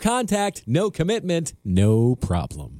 contact, no commitment, no problem.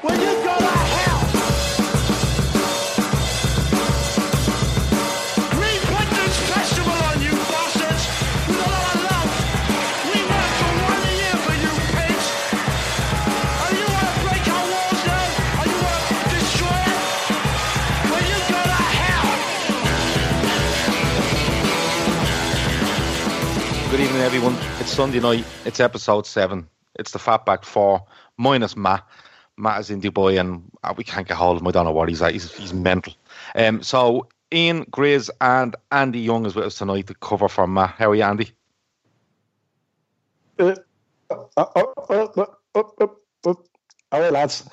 When you go to hell, we put this festival on you bastards with a lot of love. We work for one year for you pigs. And you want to break our walls now? And you want to destroy it? When you go to hell. Good evening, everyone. It's Sunday night. It's episode seven. It's the Fatback Four minus Matt. Matt is in Dubai, and uh, we can't get hold of him. I don't know what he's at. He's, he's mental. Um, so Ian Grizz and Andy Young is with us tonight to cover for Matt. How are you, Andy? Uh, uh, uh, uh, uh, uh, uh, uh. All right, lads.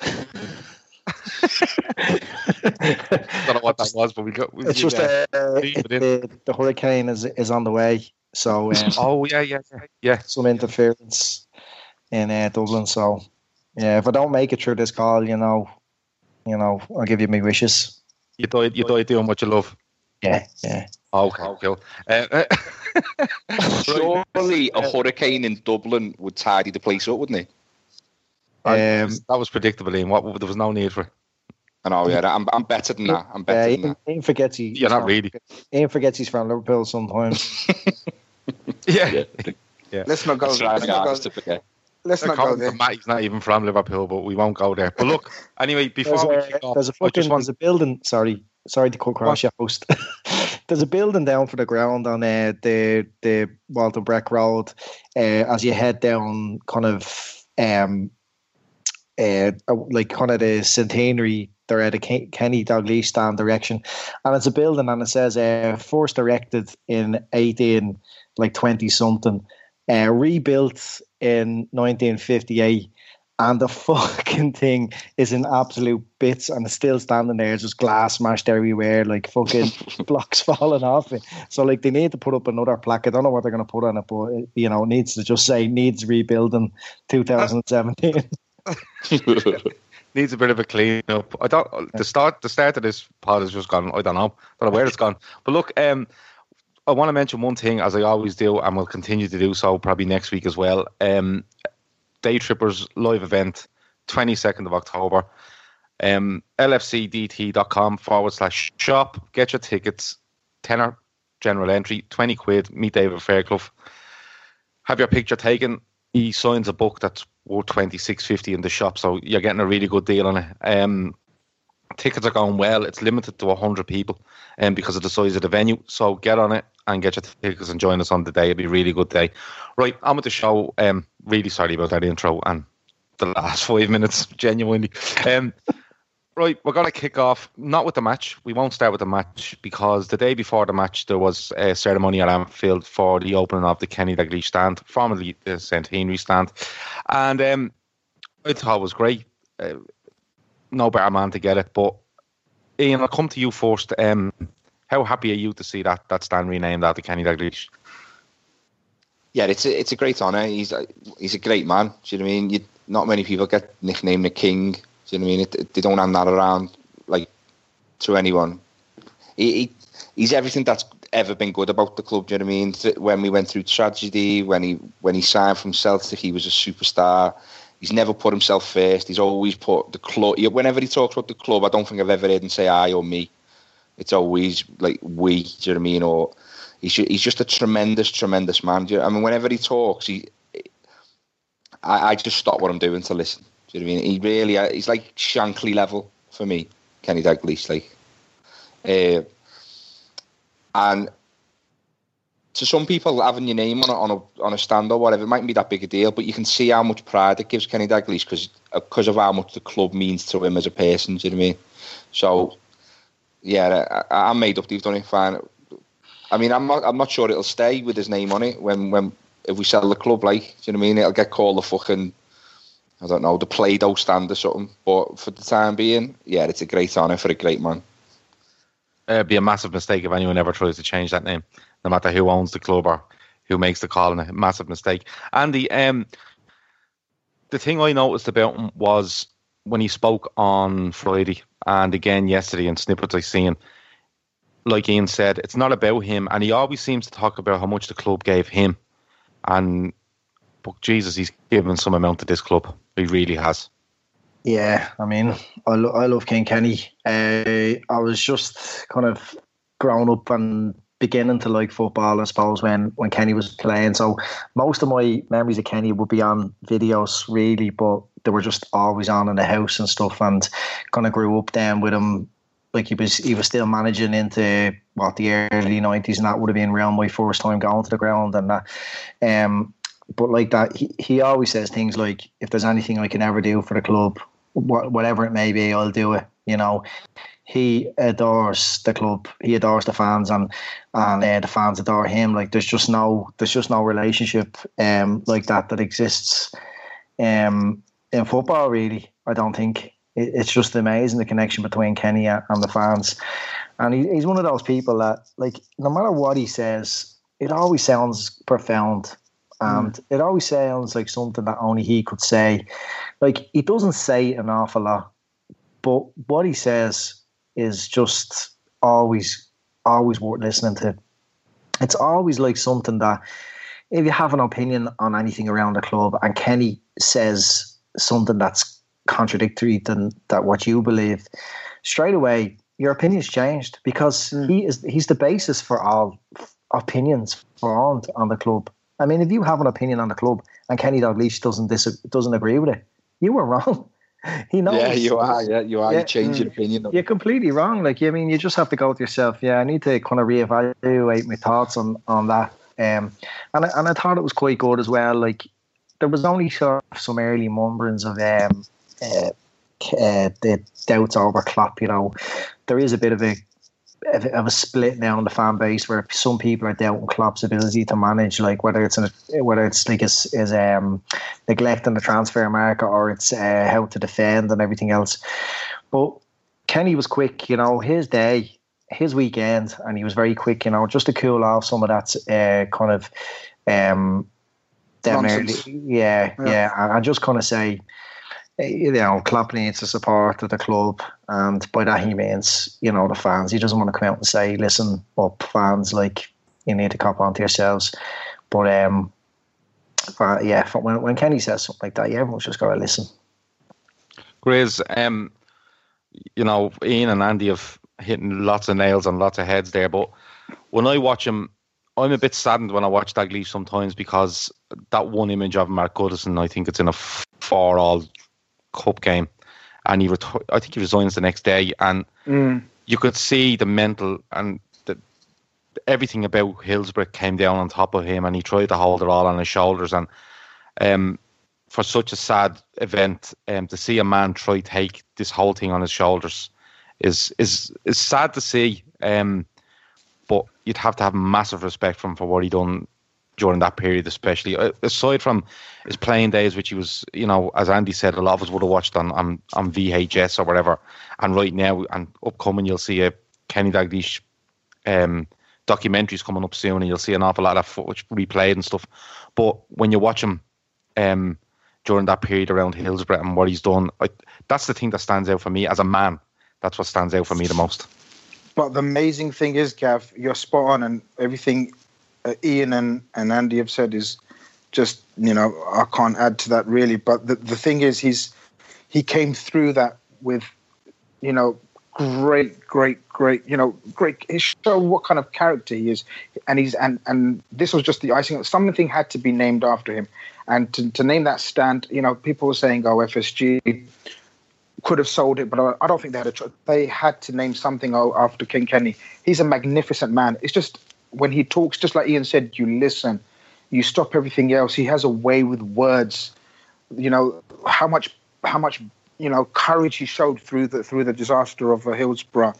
don't know what that was, but we got. We, It's just uh, it the, the hurricane is is on the way, so um, Oh yeah, yeah, yeah, yeah. some interference in uh, Dublin. So yeah, if I don't make it through this call, you know, you know, I'll give you my wishes. You died. You died doing what you love. Yeah, yeah. Okay, cool. Uh, Surely a hurricane in Dublin would tidy the place up, wouldn't it? that, Um, was, that was predictable, Ian. What there was no need for. it. I know, yeah, I'm, I'm better than that. I'm Yeah, better than Ian, that. Ian forgets he. You're not really. Ian forgets he's from Liverpool sometimes. Yeah. Let's not go. That's there. right, Let's not go, let's not go there. he's not even from Liverpool, but we won't go there. But look, anyway, There's before we a, kick off, there's a I fucking just want there's a building. Sorry, sorry to cut across your host. there's a building down for the ground on uh, the the Walton Breck Road uh, as you head down, kind of um, uh, like kind of the centenary. They're at the Ken- Kenny Dalglish stand direction, and it's a building, and it says uh, first erected in eighteen like twenty something, uh, rebuilt in nineteen fifty eight and the fucking thing is in absolute bits and it's still standing there, It's just glass smashed everywhere, like fucking blocks falling off it. So like they need to put up another plaque. I don't know what they're gonna put on it, but it, you know, it needs to just say needs rebuilding 2017. needs a bit of a clean up. I don't. The start, the start of this pod has just gone. I don't know. I don't know where it's gone. But look, um, I want to mention one thing, as I always do, and will continue to do so probably next week as well. Um, Day Trippers live event, twenty second of October. Um, lfcdt.com forward slash shop. Get your tickets. Tenner general entry, twenty quid. Meet David Fairclough. Have your picture taken. He signs a book that's worth twenty six fifty in the shop, so you're getting a really good deal on it. Um, tickets are going well. It's limited to hundred people, um, because of the size of the venue. So get on it and get your tickets and join us on the day. It'll be a really good day. Right, on with the show. Um, really sorry about that intro and the last five minutes. Genuinely. Um, right, we're gonna kick off not with the match. We won't start with the match because the day before the match there was a ceremony at Anfield for the opening of the Kenny Dalglish stand, formerly the Centenary stand, and um, I thought it was great. Uh, no better man to get it. But Ian, I'll come to you first. Um, how happy are you to see that that stand renamed after Kenny Dalglish? Yeah, it's a, it's a great honour. He's a, he's a great man. Do you know what I mean? You, not many people get nicknamed the King. Do you know what I mean? It, it- they don't have that around like to anyone. He, he he's everything that's ever been good about the club. Do you know what I mean? When we went through tragedy, when he when he signed from Celtic, he was a superstar. He's never put himself first. He's always put the club. Whenever he talks about the club, I don't think I've ever heard him say I or me. It's always like we. Do you know what I mean? Or he's he's just a tremendous, tremendous man. You- I mean, whenever he talks, he I, I just stop what I'm doing to listen. Do you know what I mean? He really uh, he's like Shankly level for me, Kenny Dalglish. Like, uh, and to some people, having your name on a, on a on a stand or whatever, it mightn't be that big a deal, but you can see how much pride it gives Kenny Dalglish because because of how much the club means to him as a person. Do you know what I mean? So, yeah, I, I'm made up. You've done it fine. I mean, I'm not I'm not sure it'll stay with his name on it when when if we sell the club. Like, do you know what I mean? It'll get called the fucking I don't know the Play-Doh stand or something. But for the time being, yeah, it's a great honour for a great man. It'd be a massive mistake if anyone ever tries to change that name, no matter who owns the club or who makes the call. And a massive mistake. Andy, um, the thing I noticed about him was when he spoke on Friday and again yesterday in snippets I seen. Like Ian said, it's not about him, and he always seems to talk about how much the club gave him. And but Jesus, he's given some amount to this club. He really has. Yeah, I mean, I, lo- I love King Kenny. Uh, I was just kind of grown up and beginning to like football, I suppose, when, when Kenny was playing. So most of my memories of Kenny would be on videos, really, but they were just always on in the house and stuff. And kind of grew up then with him. Like he was, he was still managing into what the early nineties, and that would have been around my first time going to the ground. And that, um, but like that, he, he always says things like, "If there's anything I can ever do for the club, wh- whatever it may be, I'll do it." You know, he adores the club. He adores the fans, and and uh, the fans adore him. Like there's just no there's just no relationship um like that that exists um in football. Really, I don't think it, it's just amazing the connection between Kenny and the fans. And he, he's one of those people that, like, no matter what he says, it always sounds profound and hmm. it always sounds like something that only he could say. Like he doesn't say an awful lot, but what he says is just always, always worth listening to. It's always like something that if you have an opinion on anything around the club and Kenny says something that's contradictory than that what you believe, straight away your opinion's changed because he is he's the basis for all opinions formed on the club. I mean, if you have an opinion on the club and Kenny Dalglish doesn't dis- doesn't agree with it, you were wrong. he knows. Yeah, you are. Yeah, you are. Yeah. You change your opinion. You're completely wrong. Like, I mean, you just have to go with yourself. Yeah, I need to kind of reevaluate my thoughts on on that. Um, and I, and I thought it was quite good as well. Like, there was only sort of some early murmurings of um, uh, uh, the doubts over Klopp. You know, there is a bit of a of a- split now in the fan base where some people are doubting Klopp's ability to manage, like whether it's an, whether it's like his, his um, neglecting the transfer market or it's uh, how to defend and everything else. But Kenny was quick, you know, his day, his weekend, and he was very quick, you know, just to cool off some of that uh, kind of um, them yeah, Yeah. yeah, and, and just kind of say, eh, you know, Klopp needs the support of the club, and by that he means, you know, the fans. He doesn't want to come out and say, "Listen, up, fans, like you need to cop onto yourselves." But um, uh, yeah, for- when when Kenny says something like that, yeah, everyone's just got to listen. Grizz, um, you know, Ian and Andy have hitting lots of nails on lots of heads there, but when I watch him, I'm a bit saddened when I watch Dalglish sometimes because that one image of Mark Goodison, I think it's in a four all cup game, and he reti- I think he resigns the next day, and Mm. you could see the mental and the, everything about Hillsborough came down on top of him, and he tried to hold it all on his shoulders. And um, for such a sad event, um, to see a man try take this whole thing on his shoulders is is is sad to see. Um, you'd have to have massive respect for him for what he done during that period, especially Uh, aside from his playing days, which he was, you know, as Andy said, a lot of us would have watched on on, on VHS or whatever. And right now, and upcoming, you'll see a Kenny Dalglish um, documentaries coming up soon, and you'll see an awful lot of footage replayed and stuff. But when you watch him um, during that period around Hillsborough and what he's done, I, that's the thing that stands out for me as a man. That's what stands out for me the most. But the amazing thing is, Gav, you're spot on, and everything uh, Ian and, and Andy have said is just, you know, I can't add to that really. But the, the thing is, he's he came through that with, you know, great, great, great. You know, great. He showed what kind of character he is, and he's and and this was just the icing. Something had to be named after him, and to, to name that stand, you know, people were saying, "Oh, FSG could have sold it," but I, don't think they had a. Tr- they had to name something after King Kenny. He's a magnificent man. It's just when he talks, just like Ian said, you listen, you stop everything else. He has a way with words. You know how much how much you know courage he showed through the through the disaster of uh, Hillsborough.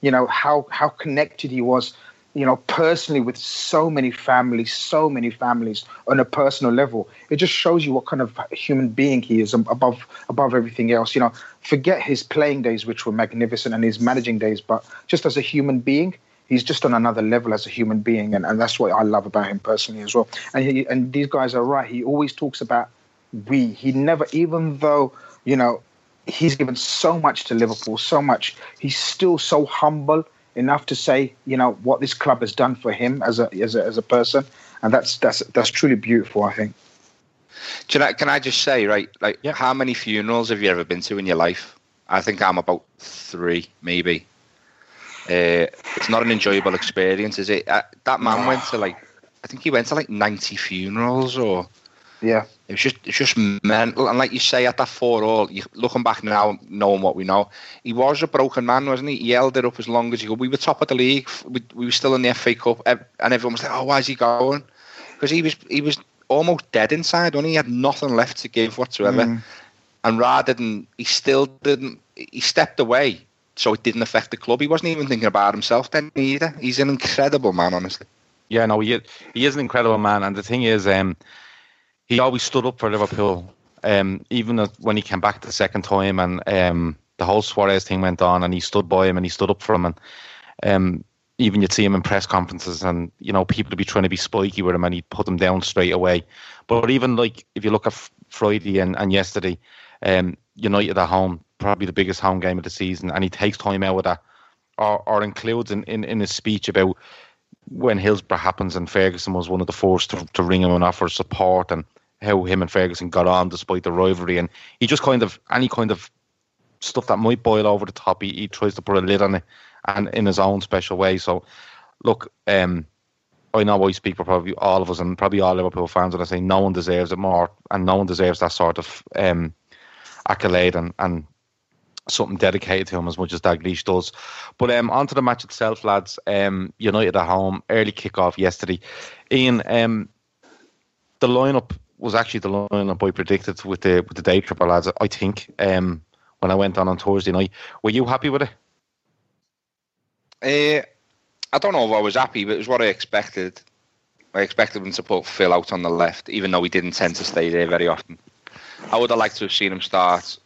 You know how how connected he was. You know personally with so many families, so many families on a personal level. It just shows you what kind of human being he is above above everything else. You know, forget his playing days, which were magnificent, and his managing days, but just as a human being, he's just on another level as a human being, and, and that's what I love about him personally as well. And he, and these guys are right. He always talks about we. He never, even though you know he's given so much to Liverpool, so much. He's still so humble enough to say, you know, what this club has done for him as a as a, as a person, and that's that's that's truly beautiful. I think. Can I, can I just say, right, like, how many funerals have you ever been to in your life? I think I'm about three, maybe. Uh, it's not an enjoyable experience, is it? Uh, that man went to like, I think he went to like 90 funerals, or Yeah. It was just it's just mental. And like you say, at that four all, you, looking back now, knowing what we know, he was a broken man, wasn't he? He held it up as long as he could. We were top of the league. We, we were still in the FA Cup, and everyone was like, "Oh, why is he going?" Because he was he was almost dead inside. When he had nothing left to give whatsoever, Mm. and rather than he still didn't, he stepped away. So it didn't affect the club. He wasn't even thinking about himself then either. He's an incredible man, honestly. Yeah, no, he he is an incredible man, and the thing is, um, he always stood up for Liverpool. Um, even when he came back the second time, and um, the whole Suarez thing went on, and he stood by him and he stood up for him, and um, even you'd see him in press conferences, and you know people would be trying to be spiky with him, and he'd put them down straight away. But even like if you look at Friday and, and yesterday, um, United at home, probably the biggest home game of the season, and he takes time out of that, or, or includes in, in, in his speech about when Hillsborough happens and Ferguson was one of the first to, to ring him and offer support and how him and Ferguson got on despite the rivalry and he just kind of any kind of stuff that might boil over the top he, he tries to put a lid on it and in his own special way so look um I know I speak for probably all of us and probably all Liverpool fans when I say no one deserves it more and no one deserves that sort of um accolade and, and something dedicated to him as much as Dalglish does. But um, on to the match itself, lads. Um, United at home, early kickoff yesterday. Ian, um, the lineup was actually the lineup I predicted with the with the day tripper, lads. I think um, when I went on on Thursday night. Were you happy with it? Uh, I don't know if I was happy, but it was what I expected. I expected him to put Phil out on the left, even though he didn't tend to stay there very often. I would have liked to have seen him start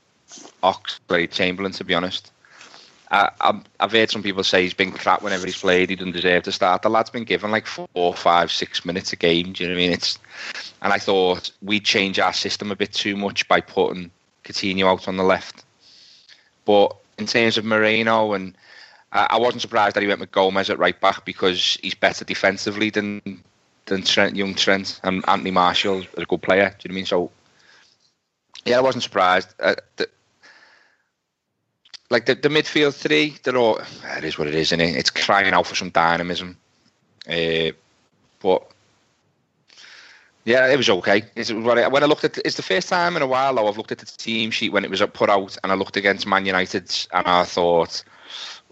Oxlade Chamberlain, to be honest. I, I've heard some people say he's been crap whenever he's played. He doesn't deserve to start. The lad's been given like four, five, six minutes a game. Do you know what I mean? It's, and I thought we'd change our system a bit too much by putting Coutinho out on the left. But in terms of Moreno, and I, I wasn't surprised that he went with Gomez at right back because he's better defensively than than Trent, young Trent, and Anthony Martial is a good player. Do you know what I mean? So yeah, I wasn't surprised. Uh, the, like the, the midfield three, they're all it is what it is, isn't it? It's crying out for some dynamism. Uh, but yeah, it was okay. It's when I looked at it's the first time in a while though I've looked at the team sheet when it was put out and I looked against Man United and I thought,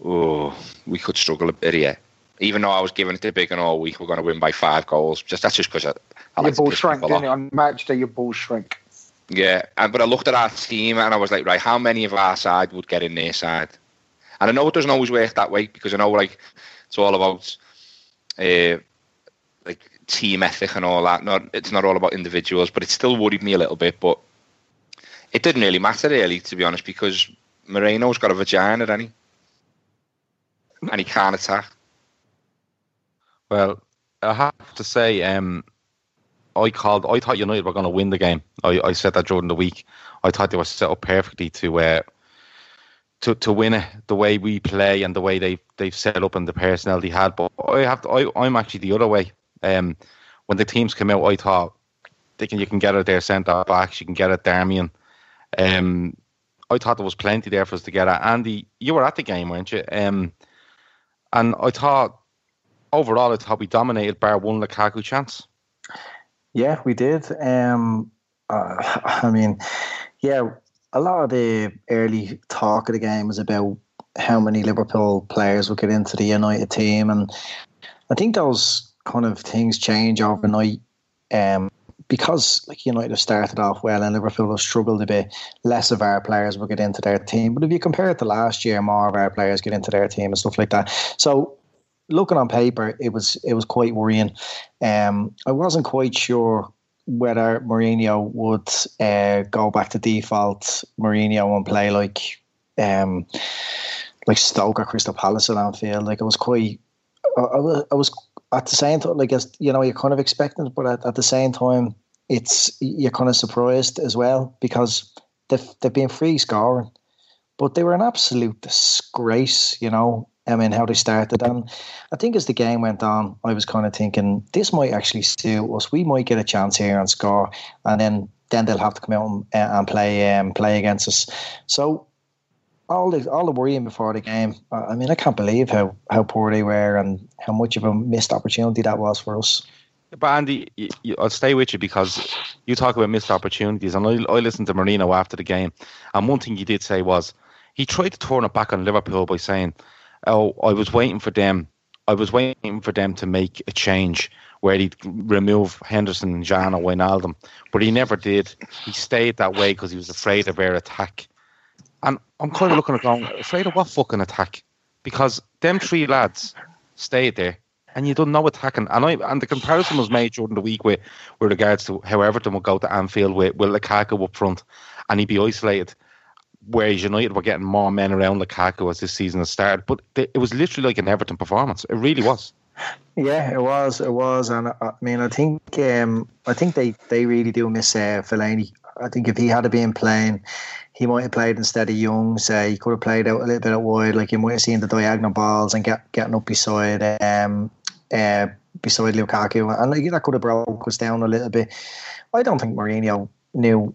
oh, we could struggle a bit here. Even though I was giving it the big and all week, we're going to win by five goals. Just that's just because I, I your like ball shrank, didn't it? On match day, your ball shrank. Yeah, and but I looked at our team and I was like, right, how many of our side would get in their side? And I know it doesn't always work that way because I know like it's all about uh, like team ethic and all that. Not it's not all about individuals, but it still worried me a little bit. But it didn't really matter really, to be honest, because Moreno's got a vagina, hasn't he? And he can't attack. Well, I have to say, um, I called. I thought United were going to win the game. I, I said that during the week. I thought they were set up perfectly to uh, to to win it the way we play and the way they they've set up and the personnel they had. But I have to, I I'm actually the other way. Um, when the teams came out, I thought they can you can get it their centre backs, you can get it Darmian. Um, I thought there was plenty there for us to get at. Andy, you were at the game, weren't you? Um, and I thought overall, I thought we dominated bar one Lukaku chance. Yeah, we did. Um, uh, I mean, yeah, a lot of the early talk of the game was about how many Liverpool players would get into the United team, and I think those kind of things change overnight. Um, because like United have started off well and Liverpool have struggled a bit, less of our players will get into their team. But if you compare it to last year, more of our players get into their team and stuff like that. So looking on paper, it was it was quite worrying. Um, I wasn't quite sure whether Mourinho would uh, go back to default Mourinho and play like um, like Stoke or Crystal Palace at Anfield. Like I was quite, I, I, was, I was at the same time, like you know, you're kind of expecting, it, but at, at the same time, it's you're kind of surprised as well because they've they've been free scoring, but they were an absolute disgrace. You know, I mean, how they started. And I think as the game went on, I was kind of thinking this might actually suit us. We might get a chance here and score, and then then they'll have to come out and, and play um, play against us. So all the all the worrying before the game. I mean, I can't believe how how poor they were and how much of a missed opportunity that was for us. But Andy, you, you, I'll stay with you because you talk about missed opportunities, and I, I listened to Mourinho after the game, and one thing he did say was he tried to turn it back on Liverpool by saying oh, I was waiting for them. I was waiting for them to make a change where he'd remove Henderson and Can or Wijnaldum, but he never did. He stayed that way because he was afraid of their attack. And I'm kind of looking at going, afraid of what fucking attack? Because them three lads stayed there and you don't know attacking. And I and the comparison was made during the week with, with regards to how Everton would go to Anfield with, with Lukaku up front and he'd be isolated whereas United were getting more men around Lukaku as this season has started. But it was literally like an Everton performance. It really was. Yeah, it was. It was, and uh, I mean, I think, um, I think they, they really do miss uh, Fellaini. I think if he had been playing, he might have played instead of Young. Say he could have played out a little bit at wide, like you might have seen the diagonal balls and get getting up beside um uh beside Lukaku, and like that could have broke us down a little bit. I don't think Mourinho knew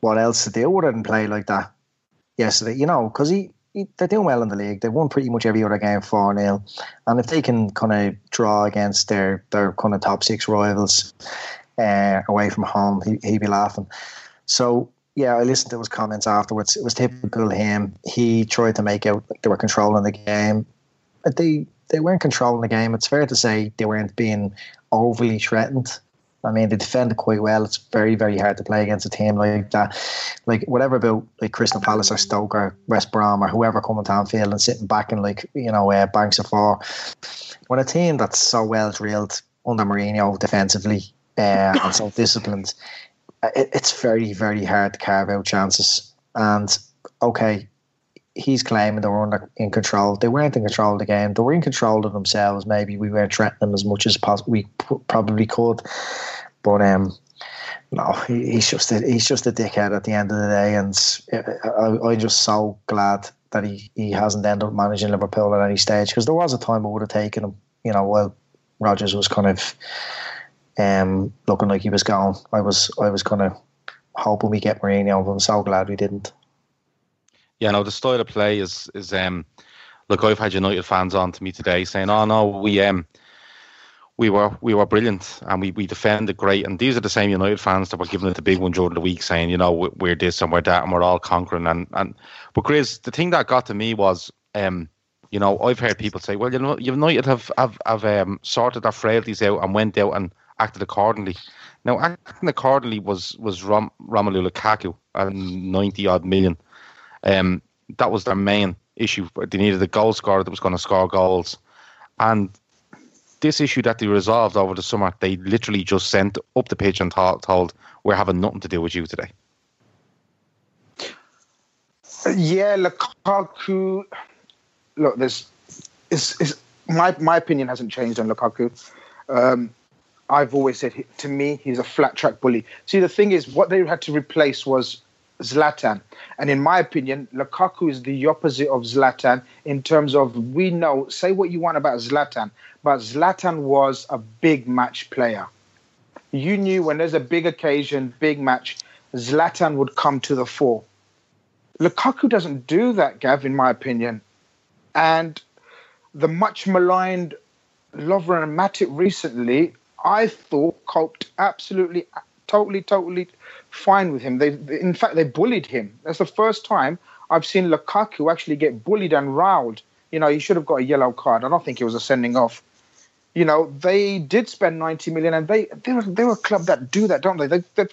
what else to do other than play like that yesterday, you know, because he, he, they're doing well in the league. They've won pretty much every other game 4 0. And if they can kind of draw against their, their kind of top six rivals uh, away from home, he, he'd be laughing. So, yeah, I listened to his comments afterwards. It was typical him. He tried to make out they were controlling the game. But they, they weren't controlling the game. It's fair to say they weren't being overly threatened. I mean, they defended quite well. It's very, very hard to play against a team like that. Like whatever about like Crystal Palace or Stoke or West Brom or whoever coming to Anfield and sitting back in like you know uh, banks of four. When a team that's so well drilled under Mourinho defensively uh, and so disciplined, it, it's very, very hard to carve out chances. And okay, he's claiming they were under, in control. They weren't in control of the game. They were in control of themselves. Maybe we weren't threatening them as much as pos- we p- probably could. But um, no, he, he's just a, he's just a dickhead at the end of the day, and I, I'm just so glad that he, he hasn't ended up managing Liverpool at any stage because there was a time I would have taken him. You know, while Rodgers was kind of um, looking like he was gone, I was I was kind of hoping we get Mourinho. But I'm so glad we didn't. Yeah, no, the style of play is is um, look, I've had United fans on to me today saying, "Oh no, we um." we were we were brilliant and we, we defended great. And these are the same United fans that were giving it the big one during the week, saying, you know, we're this and we're that and we're all conquering. And and but Chris, the thing that got to me was, um, you know, I've heard people say, well, you know, United have have have um, sorted their frailties out and went out and acted accordingly. Now, acting accordingly was was Rom, Romelu Lukaku and ninety odd million. Um, that was their main issue. They needed a goal scorer that was going to score goals, and this issue that they resolved over the summer, they literally just sent up the pitch and told, told we're having nothing to do with you today. Yeah, Lukaku. Look, there's, is is my my opinion hasn't changed on Lukaku. Um, I've always said to me he's a flat track bully. See, the thing is, what they had to replace was Zlatan. And in my opinion, Lukaku is the opposite of Zlatan in terms of we know, say what you want about Zlatan, but Zlatan was a big match player. You knew when there's a big occasion, big match, Zlatan would come to the fore. Lukaku doesn't do that, Gav, in my opinion. And the much maligned Lovren and Matip recently, I thought coped absolutely, totally, totally fine with him. They, in fact, they bullied him. That's the first time I've seen Lukaku actually get bullied and riled. You know, he should have got a yellow card. I don't think it was a sending off. You know, they did spend 90 million, and they they were they were a club that do that, don't they? they, they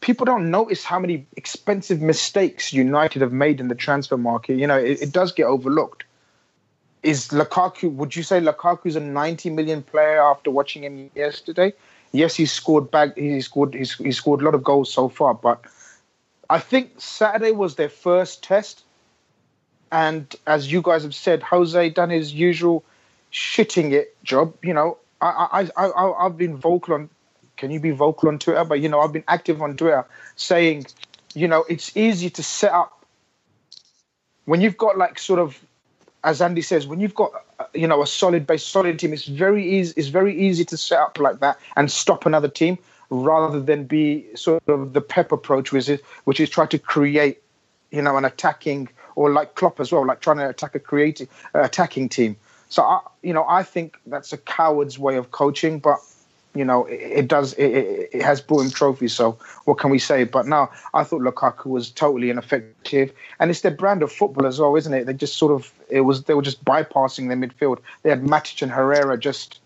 people don't notice how many expensive mistakes United have made in the transfer market. You know, it, it does get overlooked. Is Lukaku? Would you say Lukaku's a 90 million player after watching him yesterday? Yes, he scored back. He scored. He scored a lot of goals so far, but I think Saturday was their first test, and as you guys have said, Jose done his usual shitting it job. You know, I I I I've been vocal on. Can you be vocal on Twitter? But you know, I've been active on Twitter saying, you know, it's easy to set up when you've got like sort of as Andy says, when you've got you know a solid base, solid team, it's very easy. It's very easy to set up like that and stop another team rather than be sort of the Pep approach, which is which is try to create, you know, an attacking or like Klopp as well, like trying to attack a creative uh, attacking team. So I, you know, I think that's a coward's way of coaching, but you know, it, it does. It, it, has brought him trophies. So what can we say? But now I thought Lukaku was totally ineffective, and it's their brand of football as well, isn't it? They just sort of it was they were just bypassing their midfield. They had Matic and Herrera just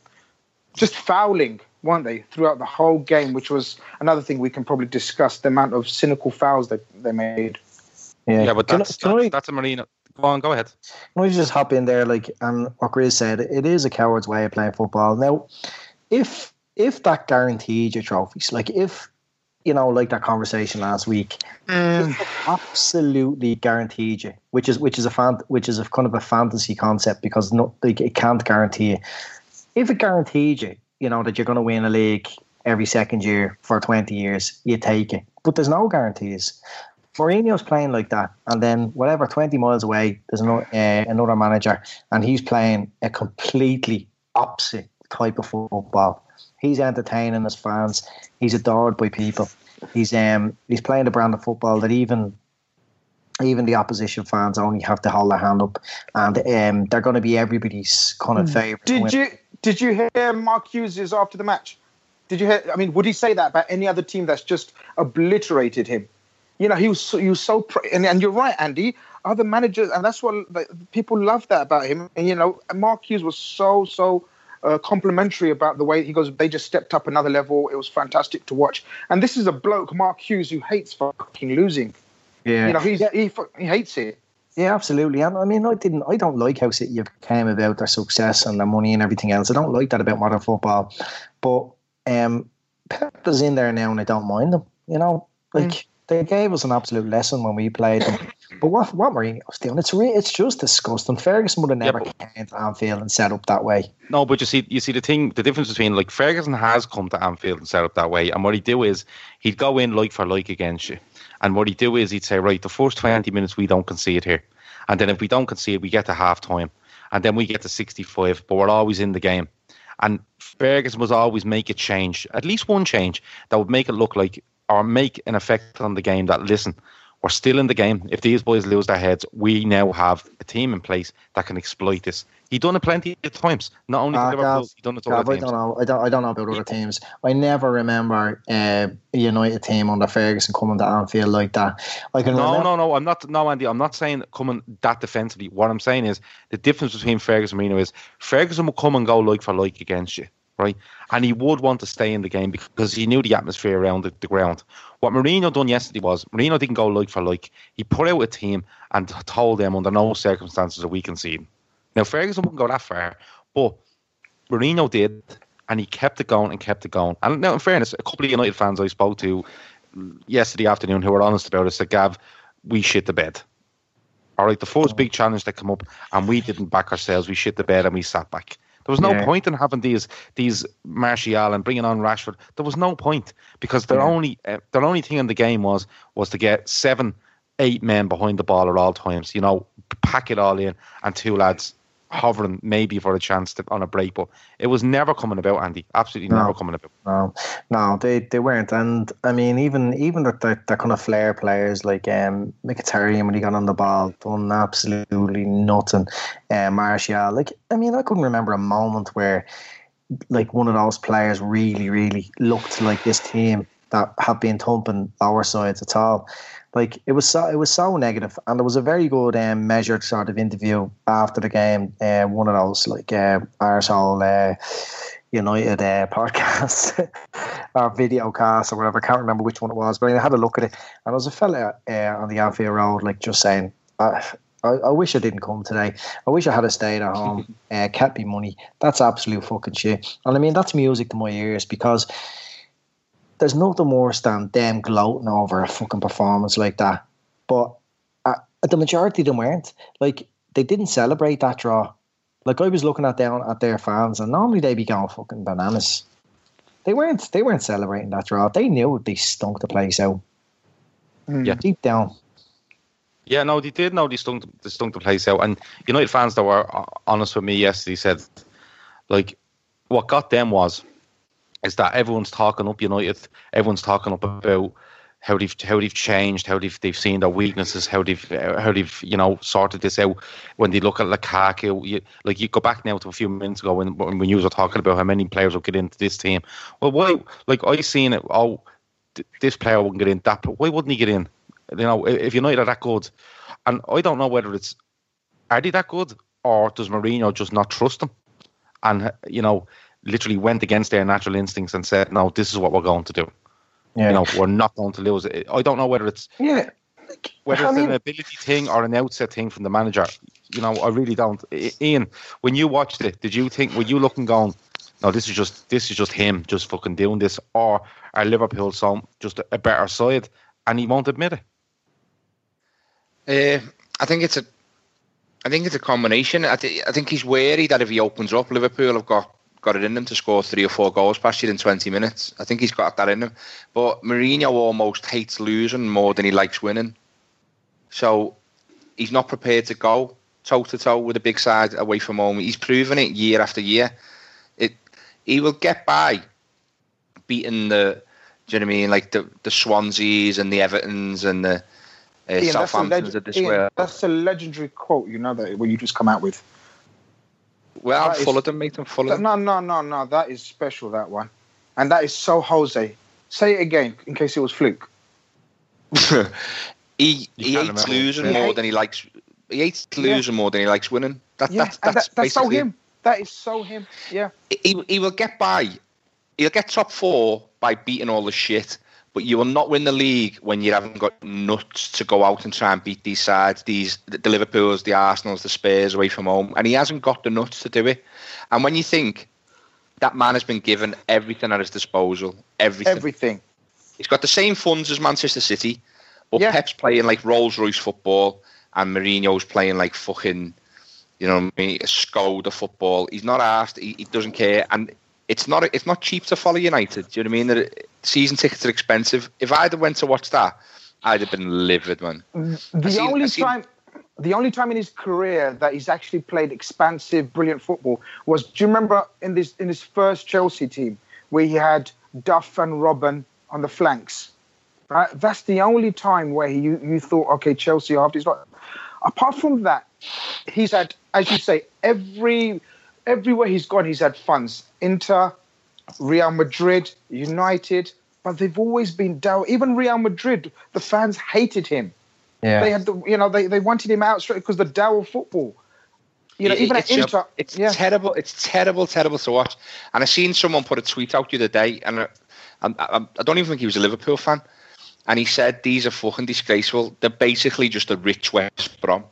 just fouling, weren't they, throughout the whole game? Which was another thing we can probably discuss the amount of cynical fouls that they made. Yeah, yeah but that's, can, that's, that's a Mourinho. Go on, go ahead. Can we just hop in there? Like, and what Grizz said, it is a coward's way of playing football. Now, if if that guaranteed your trophies, like if you know, like that conversation last week, mm. absolutely guaranteed you, which is which is a fan, which is a kind of a fantasy concept because not like, it can't guarantee you. If it guaranteed you, you know that you're going to win a league every second year for 20 years, you take it. But there's no guarantees. Mourinho's playing like that, and then whatever 20 miles away, there's another, uh, another manager, and he's playing a completely opposite type of football He's entertaining his fans. He's adored by people. He's um he's playing the brand of football that even even the opposition fans only have to hold their hand up, and um, they're going to be everybody's kind of hmm. favorite. Did you did you hear Mark Hughes after the match? Did you hear? I mean, would he say that about any other team that's just obliterated him? You know, he was so, he was so and, and you're right, Andy. Other managers, and that's what like, people love that about him. And you know, Mark Hughes was so so uh, complimentary about the way he goes. They just stepped up another level. It was fantastic to watch. And this is a bloke, Mark Hughes, who hates fucking losing. Yeah, you know, he's, he he hates it. Yeah, absolutely. And I mean, I didn't. I don't like how City came about their success and their money and everything else. I don't like that about modern football. But um, Pep is in there now, and I don't mind them. You know, like. Mm they gave us an absolute lesson when we played them. But what what Mourinho's doing, it's re- it's just disgusting. Ferguson would have never yeah, came to Anfield and set up that way. No, but you see, you see the thing, the difference between like Ferguson has come to Anfield and set up that way, and what he'd do is he'd go in like for like against you, and what he'd do is he'd say, right, the first twenty minutes we don't concede here, and then if we don't concede, we get to half time, and then we get to sixty five, but we're always in the game. And Ferguson was always make a change, at least one change that would make it look like or make an effect on the game that listen, we're still in the game. If these boys lose their heads, we now have a team in place that can exploit this. He done it plenty of times. Not only uh, Liverpool, he done it to Gav, other teams. I don't know. I don't, I don't know about other teams. I never remember uh, a United team under Ferguson coming to Anfield like that. I can no, remember- no, no. I'm not. No, Andy. I'm not saying coming that defensively. What I'm saying is the difference between Ferguson and Mourinho is Ferguson will come and go like for like against you right? And he would want to stay in the game because he knew the atmosphere around the, the, ground. What Mourinho done yesterday was Mourinho didn't go like for like. He put out a team and told them under no circumstances that we concede. Now Ferguson wouldn't go that far, but Mourinho did, and he kept it going and kept it going. And now, in fairness, a couple of United fans I spoke to yesterday afternoon who were honest about it said, "Gav, we shit the bed." All right, the first oh. big challenge that come up, and we didn't back ourselves. We shit the bed and we sat back. There was no yeah. point in having these these Martial and bringing on Rashford. There was no point because their yeah. only uh, their only thing in the game was was to get seven, eight men behind the ball at all times. You know, pack it all in, and two lads hovering maybe for a chance to, on a break, but it was never coming about, Andy. Absolutely No. never coming about. No, no, they, they weren't. And I mean, even even the, the, the kind of flair players like um, Mkhitaryan when he got on the ball, done absolutely nothing. Uh, Martial, like I mean, I couldn't remember a moment where like one of those players really, really looked like this team that have been thumping our sides at all. Like it was so it was so negative, and there was a very good um, measured sort of interview after the game. Uh, one of those like uh, arsehole uh, United uh, podcasts or video cast or whatever. I can't remember which one it was, but I had a look at it, and there was a fella uh, on the Anfield Road like just saying. I, I wish I didn't come today. I wish I had stayed at home. uh, kept me money. That's absolute fucking shit. And I mean, that's music to my ears because there's nothing worse than them gloating over a fucking performance like that. But uh, the majority of them weren't. Like, they didn't celebrate that draw. Like, I was looking at down at their fans, and normally they'd be going fucking bananas. They weren't. They weren't celebrating that draw. They knew they stunk the place out. Yeah. deep down. Yeah, no, they did know they stunk, they stunk the place out. And United fans that were uh, honest with me yesterday said, like, what got them was, is that everyone's talking up United. Everyone's talking up about how they've how they've changed, how they've they've seen their weaknesses, how they've how they've you know sorted this out. When they look at Lukaku, you, like you go back now to a few minutes ago when when you were talking about how many players will get into this team. Well, why? Like I seen it. Oh, th- this player wouldn't get in. That, but why wouldn't he get in? You know, if United are that good, and I don't know whether it's are they that good or does Mourinho just not trust them, and you know, literally went against their natural instincts and said, "No, this is what we're going to do. Yeah. You know, we're not going to lose it." I don't know whether it's Yeah. whether I it's mean- an ability thing or an outset thing from the manager. You know, I really don't. Ian, when you watched it, did you think were you looking going? No, this is just this is just him just fucking doing this, or are Liverpool some just a better side, and he won't admit it. Uh, I think it's a, I think it's a combination. I, th- I think he's wary that if he opens up, Liverpool have got got it in him to score three or four goals past you in 20 minutes. I think he's got that in him. But Mourinho almost hates losing more than he likes winning. So he's not prepared to go toe to toe with a big side away from home. He's proven it year after year. It he will get by beating the do you know what I mean? Like the the Swanseas and the Evertons and the uh, Ian, Southamptons of this Ian, world. that's a legendary quote, you know that what you just come out with. Well, uh, I'm That is- full of them, mate. I'm full of them. No, no, no, no. That is special. That one, and that is so Jose. Say it again in case it was fluke. he You he hates losing He more hate- than he likes. He hates Yeah. losing more than he likes winning. That, Yeah, that's that's, that, that's so basically him. That is so him. Yeah. He he will get by. He'll get top four by beating all the shit. But you will not win the league when you haven't got nuts to go out and try and beat these sides, these the Liverpools, the Arsenals, the Spurs away from home, and he hasn't got the nuts to do it. And when you think that man has been given everything at his disposal, everything, Everything. He's got the same funds as Manchester City, but Yeah. Pep's playing like Rolls Royce football, and Mourinho's playing like fucking, you know, what I mean, Skoda football. He's not asked. He, he doesn't care, and it's not it's not cheap to follow United. Do you know what I mean? That season tickets are expensive. If I'd have went to watch that, I'd have been livid, man. The seen- only seen- time, the only time in his career that he's actually played expansive, brilliant football was. Do you remember in this in his first Chelsea team where he had Duff and Robben on the flanks? Right, that's the only time where he, you you thought, okay, Chelsea after. Apart from that, he's had, as you say, every everywhere he's gone, he's had funds. Inter, Real Madrid, United, but they've always been down. Even Real Madrid, the fans hated him. Yeah. They had the, you know, they, they wanted him out straight because the Dow football. You know, It- even it's at Inter, it's yeah. terrible. It's terrible, terrible to watch. And I seen someone put a tweet out the other day, and I, I, I, I don't even think he was a Liverpool fan. And he said these are fucking disgraceful. They're basically just a rich West Brom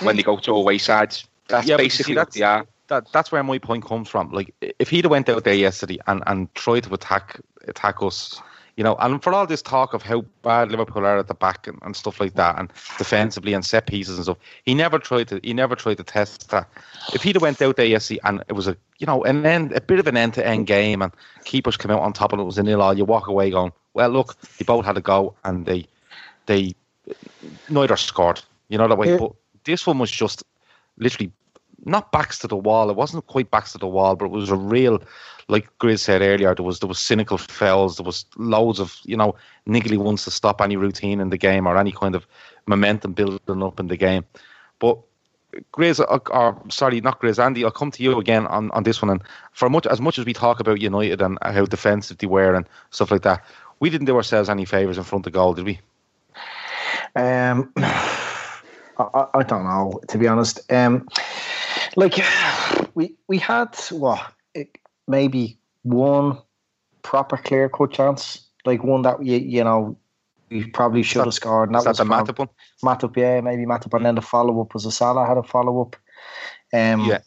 when they go to away sides. That's Yeah, basically see, what they are. That that's where my point comes from. Like if he'd have went out there yesterday and, and tried to attack attack us, you know, and for all this talk of how bad Liverpool are at the back and, and stuff like that, and defensively and set pieces and stuff, he never tried to he never tried to test that. If he'd have went out there yesterday and it was a you know an end a bit of an end to end game and keepers come out on top and it was a nil all, you walk away going, well look, they both had a go and they they neither scored. You know that way. But this one was just literally not backs to the wall. It wasn't quite backs to the wall, but it was a real, like Grizz said earlier, there was there was cynical fouls. There was loads of you know niggly ones to stop any routine in the game or any kind of momentum building up in the game. But Grizz, or, or sorry, not Grizz, Andy, I'll come to you again on, on this one. And for much as much as we talk about United and how defensive they were and stuff like that, we didn't do ourselves any favours in front of goal, did we? Um, I, I don't know to be honest. Um, like we we had what it, maybe one proper clear cut chance, like one that you you know we probably should have scored. And Is that was the from- Matip one? Matip, yeah, maybe Matip, and then the follow up was a Salah had a follow up. Um, Yeah.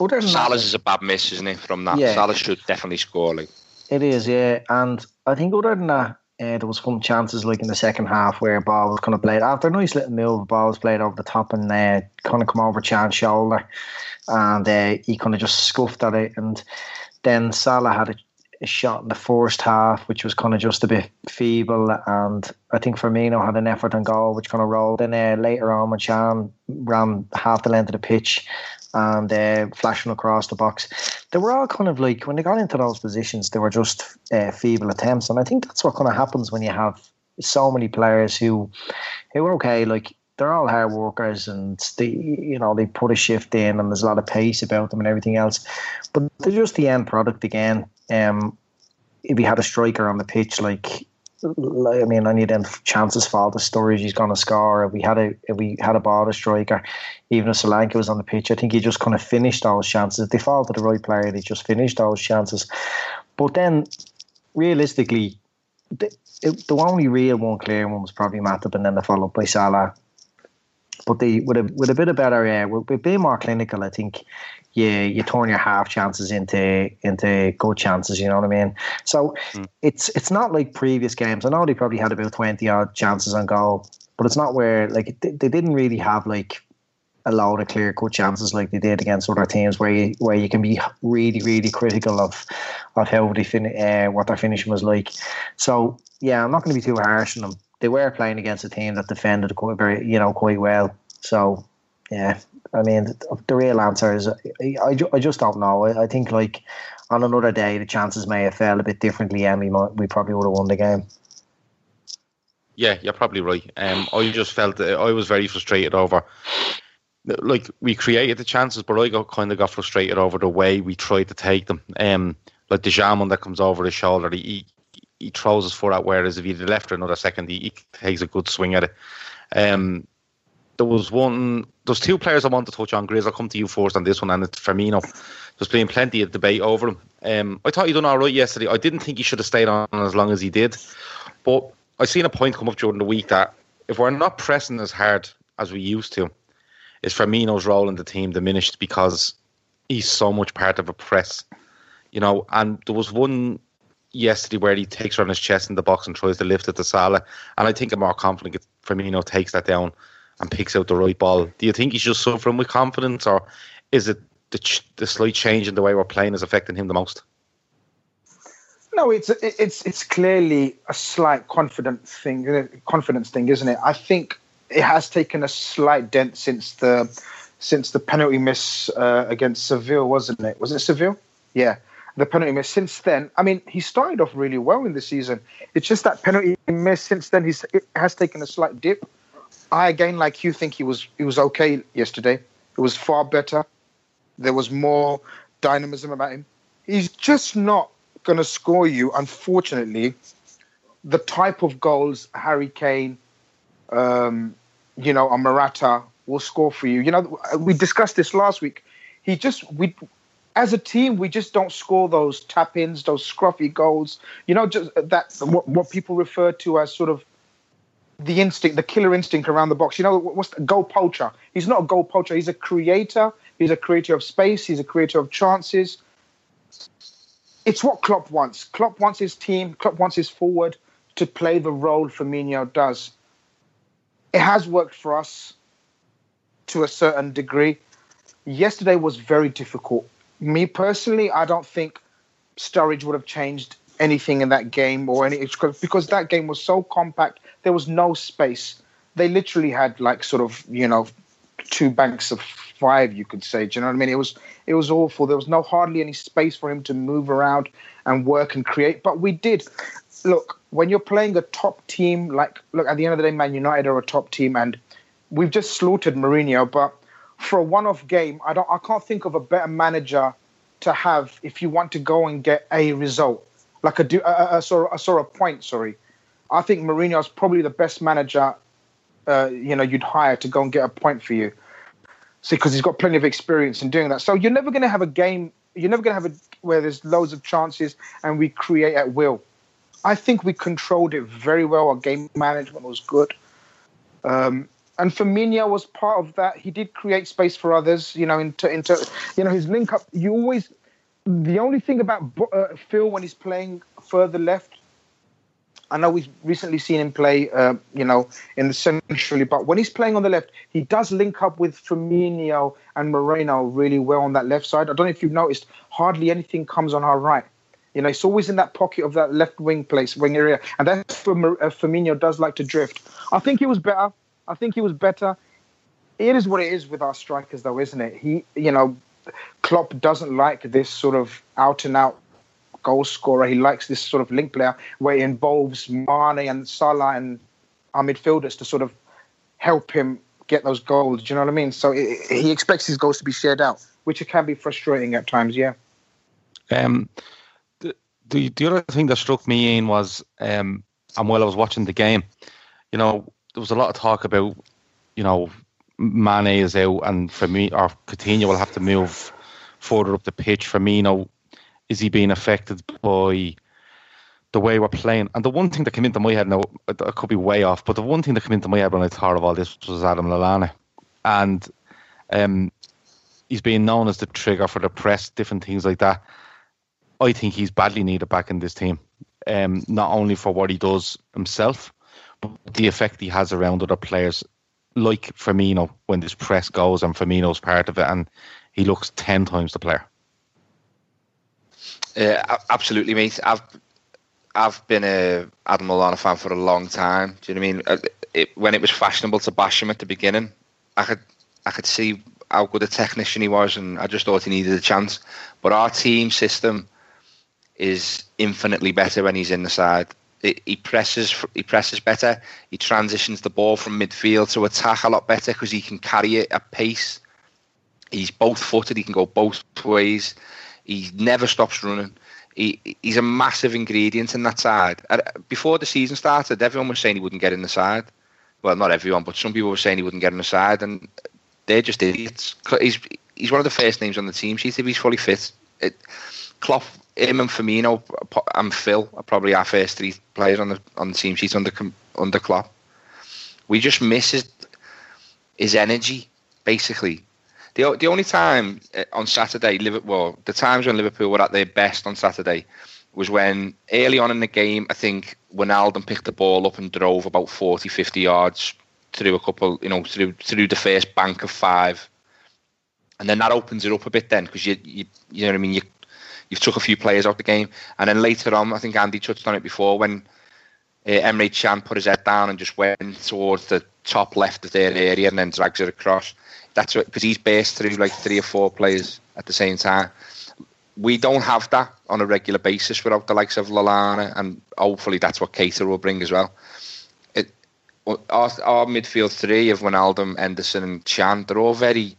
Other than Salah's is a bad miss, isn't it? From that, Yeah. Salah should definitely score. Like, It is, yeah. And I think other than that, uh, there was some chances like in the second half where ball was kind of played after a nice little move, ball was played over the top and uh, kind of come over Can's shoulder, and uh, he kind of just scuffed at it. And then Salah had a, shot in the first half, which was kind of just a bit feeble. And I think Firmino had an effort on goal, which kind of rolled. Then uh, later on, when Can ran half the length of the pitch and uh, flashing across the box, they were all kind of like when they got into those positions, they were just uh, feeble attempts. And I think that's what kind of happens when you have so many players who, who are okay, like they're all hard workers and they, you know, they put a shift in and there's a lot of pace about them and everything else. But they're just the end product again. Um, if we had a striker on the pitch, like, I mean, any of them chances fall to Sturridge, he's going to score. If we had a if we had a ball, a striker, even if Solanke was on the pitch, I think he just kind of finished those chances. If they fall to the right player, they just finish those chances. But then, realistically, the, it, the only real one clear one was probably Matip, and then the follow up by Salah. But they with a with a bit of better, uh, with, with being more clinical, I think you you turn your half chances into into good chances. You know what I mean? So it's it's not like previous games. I know they probably had about twenty odd chances on goal, but it's not where like they, they didn't really have like a lot of clear cut chances like they did against other teams where you where you can be really really critical of of how they fin- uh, what their finishing was like. So yeah, I'm not going to be too harsh on them. They were playing against a team that defended quite very you know quite well. So yeah, I mean the, the real answer is I, I, I just don't know. I, I think like on another day the chances may have fell a bit differently and we might, we probably would have won the game. Yeah, you're probably right. Um, I just felt that I was very frustrated over, like we created the chances, but I got kind of got frustrated over the way we tried to take them. Um, like the Jaman that comes over his shoulder, he he, he throws his foot out. Whereas if he'd left for another second, he, he takes a good swing at it. Um, there was one. There's two players I want to touch on. Grizz, I'll come to you first on this one, and it's Firmino. There's been plenty of debate over him. Um, I thought he done all right yesterday. I didn't think he should have stayed on as long as he did, but I seen a point come up during the week that if we're not pressing as hard as we used to, is Firmino's role in the team diminished because he's so much part of a press, you know. And there was one yesterday where he takes her on his chest in the box and tries to lift it to Salah, and I think I'm more confident Firmino takes that down and picks out the right ball. Do you think he's just suffering with confidence, or is it the, ch- the slight change in the way we're playing is affecting him the most? No, it's it's it's clearly a slight confidence thing, confidence thing, isn't it? I think it has taken a slight dent since the since the penalty miss uh, against Seville, wasn't it? Was it Seville? Yeah, the penalty miss. Since then, I mean, he started off really well in the season. It's just that penalty miss. Since then, he's it has taken a slight dip. I again, like you, think he was he was okay yesterday. It was far better. There was more dynamism about him. He's just not going to score you, unfortunately, the type of goals Harry Kane, um, you know, or Morata will score for you. You know, we discussed this last week. He just we. As a team, we just don't score those tap-ins, those scruffy goals. You know, just that what, what people refer to as sort of the instinct, the killer instinct around the box. You know, what's the goal poacher? He's not a goal poacher. He's a creator. He's a creator of space. He's a creator of chances. It's what Klopp wants. Klopp wants his team. Klopp wants his forward to play the role Firmino does. It has worked for us to a certain degree. Yesterday was very difficult. Me personally, I don't think Sturridge would have changed anything in that game or any because that game was so compact. There was no space. They literally had like sort of you know two banks of five, you could say. Do you know what I mean? It was it was awful. There was no hardly any space for him to move around and work and create. But we did. Look, when you're playing a top team, like look at the end of the day, Man United are a top team, and we've just slaughtered Mourinho. But for a one-off game, I don't, I can't think of a better manager to have if you want to go and get a result, like a do a, a, a, a sort of point. Sorry, I think Mourinho is probably the best manager, uh, you know, you'd hire to go and get a point for you. See, because he's got plenty of experience in doing that. So you're never going to have a game. You're never going to have a where there's loads of chances and we create at will. I think we controlled it very well. Our game management was good. Um, and Firmino was part of that. He did create space for others, you know, into into you know his link up. You always the only thing about uh, Phil when he's playing further left. I know we've recently seen him play, uh, you know, in the centrally, but when he's playing on the left, he does link up with Firmino and Moreno really well on that left side. I don't know if you've noticed, hardly anything comes on our right. You know, it's always in that pocket of that left wing place, wing area, and that's where uh, Firmino does like to drift. I think he was better. I think he was better. It is what it is with our strikers, though, isn't it? He, you know, Klopp doesn't like this sort of out and out goal scorer. He likes this sort of link player where it involves Mane and Salah and our midfielders to sort of help him get those goals. Do you know what I mean? So it, he expects his goals to be shared out, which can be frustrating at times. Yeah. Um, the, the the other thing that struck me in was, um, and while I was watching the game, you know, there was a lot of talk about, you know, Mane is out, and for me, or Coutinho will have to move further up the pitch. Firmino, is he being affected by the way we're playing? And the one thing that came into my head, now I could be way off, but the one thing that came into my head when I thought of all this was Adam Lallana, and um, he's being known as the trigger for the press, different things like that. I think he's badly needed back in this team, um, not only for what he does himself, but the effect he has around other players like Firmino when this press goes and Firmino's part of it and he looks 10 times the player. Uh, absolutely, mate. I've I've been a Adam Lallana fan for a long time. Do you know what I mean? Uh, it, when it was fashionable to bash him at the beginning, I could I could see how good a technician he was, and I just thought he needed a chance. But our team system is infinitely better when he's in the side he presses he presses better. He transitions the ball from midfield to attack a lot better because he can carry it at pace. He's both footed. He can go both ways. He never stops running. He, he's a massive ingredient in that side. Uh, before the season started, everyone was saying he wouldn't get in the side. Well, not everyone, but some people were saying he wouldn't get in the side, and they're just idiots. He's he's one of the first names on the team sheet if he's fully fit. It, Klopp him and Firmino and Phil are probably our first three players on the on the team sheet under under Klopp. We just miss his his energy basically. The the only time uh, on Saturday, Liverpool, the times when Liverpool were at their best on Saturday was when early on in the game, I think Wijnaldum picked the ball up and drove about 40, 50 yards through a couple, you know, through through the first bank of five, and then that opens it up a bit then because you, you you know what I mean you you've took a few players out the game. And then later on, I think Andy touched on it before when uh, Emre Can put his head down and just went towards the top left of their area and then drags it across. That's because he's based through like three or four players at the same time. We don't have that on a regular basis without the likes of Lallana, and hopefully that's what Keita will bring as well. It, our, our midfield three of Wijnaldum, Henderson, and Can, they're all very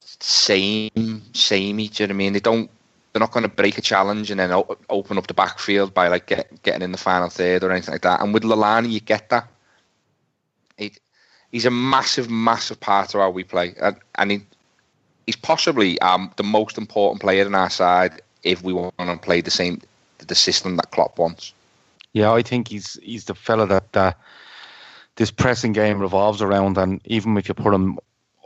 same, samey. Do you know what I mean? They don't they're not going to break a challenge and then open up the backfield by like get, getting in the final third or anything like that. And with Lallana, you get that. He's a massive, massive part of how we play, and, and he, he's possibly um, the most important player in our side if we want to play the same the system that Klopp wants. Yeah, I think he's he's the fella that uh, this pressing game revolves around, and even if you put him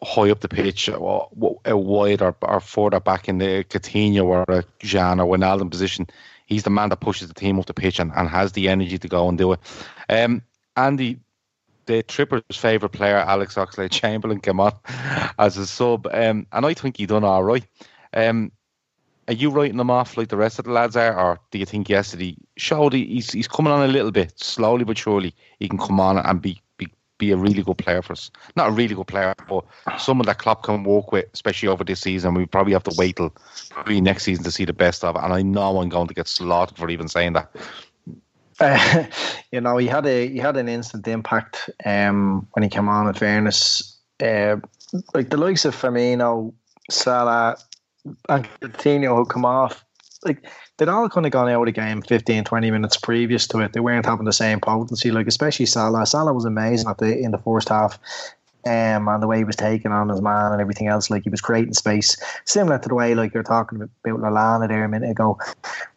high up the pitch, or, out wide or, or further back in the Coutinho or a Jean or Wijnaldum position, he's the man that pushes the team up the pitch and, and has the energy to go and do it. Um, Andy, the Tripper's favourite player, Alex Oxlade Chamberlain, came on as a sub, um, and I think he done all right. Um, are you writing him off like the rest of the lads are, or do you think yesterday showed he, he's he's coming on a little bit slowly but surely? He can come on and be be be a really good player for us. Not a really good player, but someone that Klopp can work with, especially over this season. We probably have to wait till probably next season to see the best of it. And I know I'm going to get slaughtered for even saying that. You know, he had a he had an instant impact um, when he came on. In fairness, uh, like the likes of Firmino, Salah, and Coutinho who come off, like they'd all kind of gone out of the game 15, 20 minutes previous to it. They weren't having the same potency, like especially Salah. Salah was amazing at the in the first half. Um, and the way he was taking on his man and everything else, like he was creating space, similar to the way like you're talking about Lallana there a minute ago.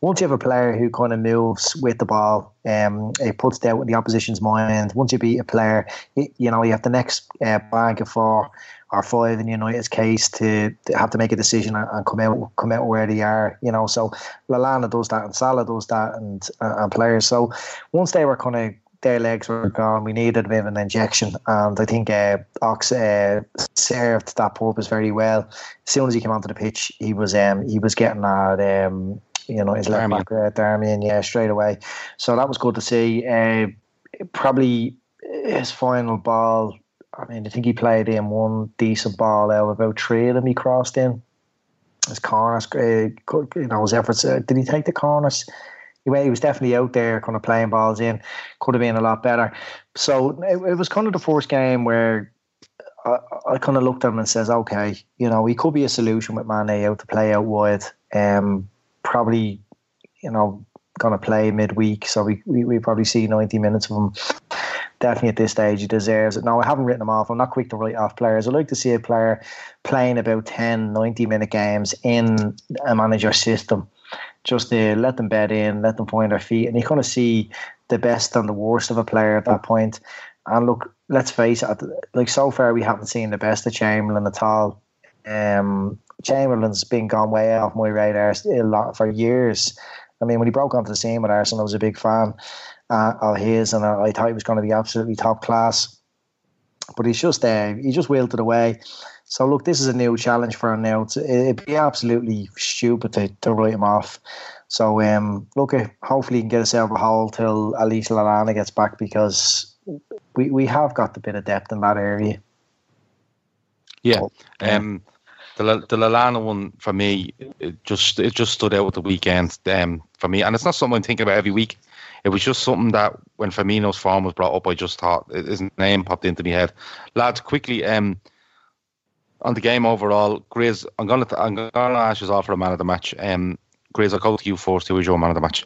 Once you have a player who kind of moves with the ball, um, it puts in the opposition's mind. Once you beat a player, you know you have the next uh, bank of four or five in United's case to, to have to make a decision and, come out come out where they are. You know, so Lallana does that and Salah does that and and players. So once they were kind of their legs were gone. We needed a bit of an injection, and I think uh, Ox uh, served that purpose very well. As soon as he came onto the pitch, he was um, he was getting at um, you know his left back uh, Darmian, yeah, straight away. So that was good to see. Uh, probably his final ball. I mean, I think he played in one decent ball out of about three of them. He crossed in his corners. Uh, you know his efforts. Uh, did he take the corners? He was definitely out there kind of playing balls in. Could have been a lot better. So it, it was kind of the first game where I, I, kind of looked at him and says, okay, you know, he could be a solution with Mane out to play out wide. Um, probably, you know, going to play midweek, so we, we we probably see ninety minutes of him. Definitely at this stage, he deserves it. No, I haven't written him off. I'm not quick to write off players. I like to see a player playing about 10, 90 minute games in a manager system just to let them bed in, let them find their feet, and you kind of see the best and the worst of a player at that point. And look, let's face it, like so far we haven't seen the best of Chamberlain at all. Um, Chamberlain's been gone way off my radar a lot for years. I mean, when he broke onto the scene with Arsenal, I was a big fan uh, of his, and I, I, thought he was going to be absolutely top class. But he's just uh, he just wilted away. So look, this is a new challenge for him now. It's, it'd be absolutely stupid to, to write him off. So um, look, uh, hopefully he can get us out of a hole till at least Lallana gets back because we, we have got a bit of depth in that area. Yeah. Um, the the Lallana one for me, it just it just stood out at the weekend um, for me, and it's not something I'm thinking about every week. It was just something that when Firmino's form was brought up, I just thought his name popped into my head. Lads, quickly, um, on the game overall, Grizz, I'm gonna I'm gonna ask you all for a man of the match. Um, Grizz, I'll go to you first. Who was your man of the match?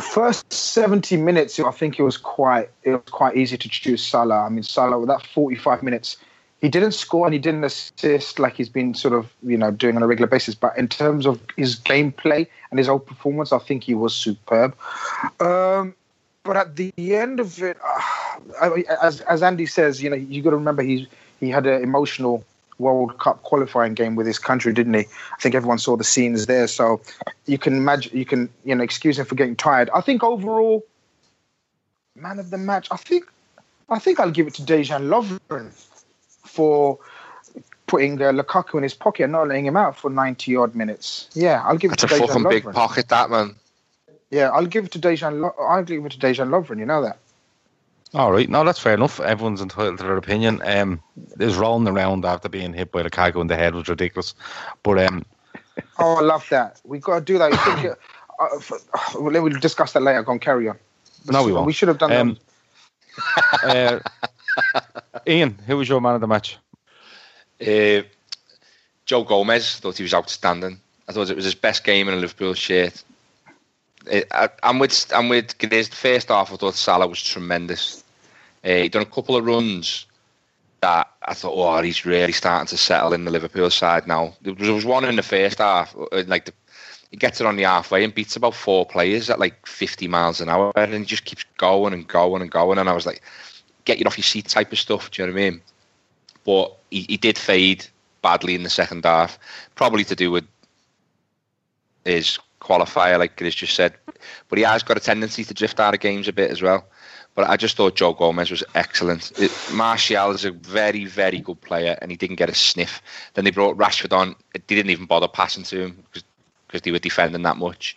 First seventy minutes, I think it was quite it was quite easy to choose Salah. I mean, Salah with that forty five minutes, he didn't score and he didn't assist like he's been sort of you know doing on a regular basis. But in terms of his gameplay and his own performance, I think he was superb. Um, but at the end of it, uh, as as Andy says, you know, you got to remember he's he had an emotional World Cup qualifying game with his country, didn't he? I think everyone saw the scenes there, so you can imagine, you can you know, excuse him for getting tired. I think overall, man of the match, I think, I think I'll give it to Dejan Lovren for putting uh, Lukaku in his pocket and not letting him out for ninety odd minutes. Yeah, I'll give That's it to a fucking big pocket, that man. Yeah, I'll give it to Dejan. Lo- I'll give it to Dejan Lovren. You know that. All right, no, that's fair enough. Everyone's entitled to their opinion. Um, this rolling around after being hit by the cargo in the head was ridiculous. But um, Oh, I love that. We've got to do that. You think, uh, for, well, we'll discuss that later. Go on, carry on. no, we won't. We should have done Um, uh, Ian, who was your man of the match? Uh, Joe Gomez thought he was outstanding. I thought it was his best game in a Liverpool shirt. It, I, I'm with I'm with first half, I thought Salah was tremendous. Uh, he done a couple of runs that I thought, oh, he's really starting to settle in the Liverpool side now. There was, there was one in the first half, uh, like the, he gets it on the halfway and beats about four players at like 50 miles an hour, and he just keeps going and going and going. And I was like, get you off your seat type of stuff. Do you know what I mean? But he, he did fade badly in the second half, probably to do with his qualifier, like Chris just said. But he has got a tendency to drift out of games a bit as well. But I just thought Joe Gomez was excellent. It, Martial is a very, very good player, and he didn't get a sniff. Then they brought Rashford on. They didn't even bother passing to him because they were defending that much.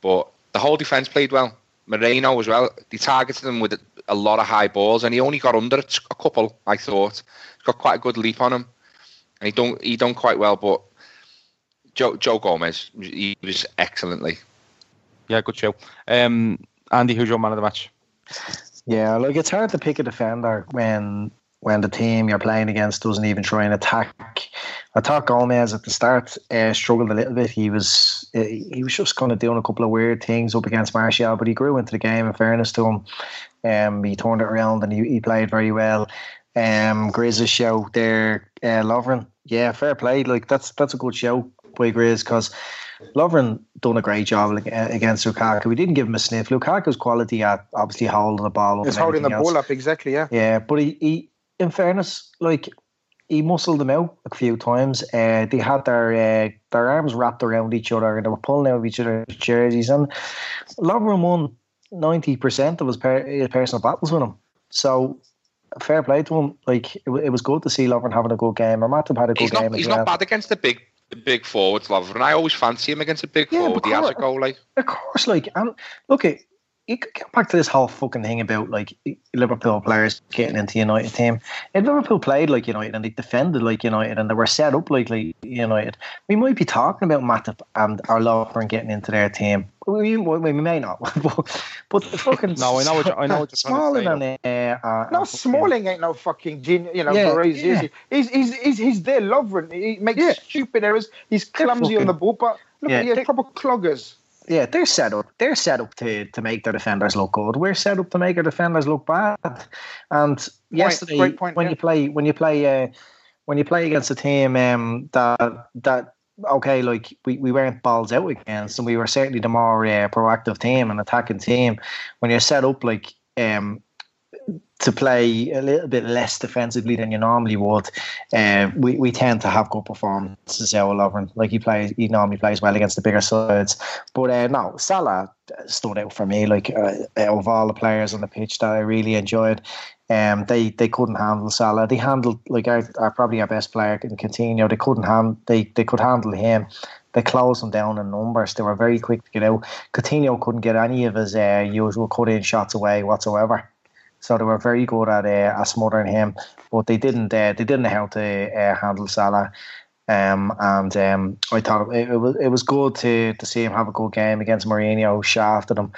But the whole defence played well. Moreno as well. They targeted him with a lot of high balls, and he only got under a couple. I thought he's got quite a good leap on him, and he done he done quite well. But Joe Joe Gomez, he was excellently. Yeah, good show. Um, Andy, who's your man of the match? Yeah, like it's hard to pick a defender when when the team you're playing against doesn't even try and attack. I thought Gomez at the start uh, struggled a little bit. He was uh, he was just kind of doing a couple of weird things up against Martial, but he grew into the game. In fairness to him, um, he turned it around and he, he played very well. Um, Grizz's show there, uh, Lovren, yeah, fair play. Like that's that's a good show by Grizz because Lovren done a great job against Lukaku. We didn't give him a sniff. Lukaku's quality at obviously holding the ball up. He's holding the else. ball up, exactly, yeah. Yeah, but he, he in fairness, like he muscled them out a few times. Uh, they had their uh, their arms wrapped around each other and they were pulling out of each other's jerseys. And Lovren won ninety percent of his, per- his personal battles with him. So fair play to him. Like it, it was good to see Lovren having a good game. Or Matip had a good he's game. Not, he's well. not bad against the big the big forwards, love, and I always fancy him against a big Yeah, forward. but He has a goal, like Of course, like, and look, it, you could get back to this whole fucking thing about like Liverpool players getting into United team. If Liverpool played like United and they defended like United and they were set up like, like United, we might be talking about Matip and our Lovren getting into their team. We, we, we may not, but, but the fucking No, I know what you- I know what you're trying to Smalling say, and uh, uh, No, Smalling ain't no fucking genius, you know. Yeah, Baresi, yeah. He's, he's, he's, he's there, Lovren. He makes Yeah. stupid errors. He's clumsy on the ball, but look Yeah, at you, they- proper cloggers. Yeah, they're set up. They're set up to, to make their defenders look good. We're set up to make our defenders look bad. And yesterday, point, when yeah. you play, when you play, uh, when you play against a team um, that that okay, like we, we weren't balls out against, and we were certainly the more uh, proactive team and attacking team. When you're set up like um, to play a little bit less defensively than you normally would, uh, we, we tend to have good performances out of Lovren. Like he plays, he normally plays well against the bigger sides. But uh, no, Salah stood out for me. Like uh, of all the players on the pitch that I really enjoyed, um, they they couldn't handle Salah. They handled like our, our probably our best player in Coutinho. They couldn't handle. They they could handle him. They closed him down in numbers. They were very quick to get out. Coutinho couldn't get any of his uh, usual cut-in shots away whatsoever. So they were very good at uh, at smothering him, but they didn't. Uh, they didn't know how to uh, handle Salah. Um, and um, I thought it, it was it was good to to see him have a good game against Mourinho, who shafted him,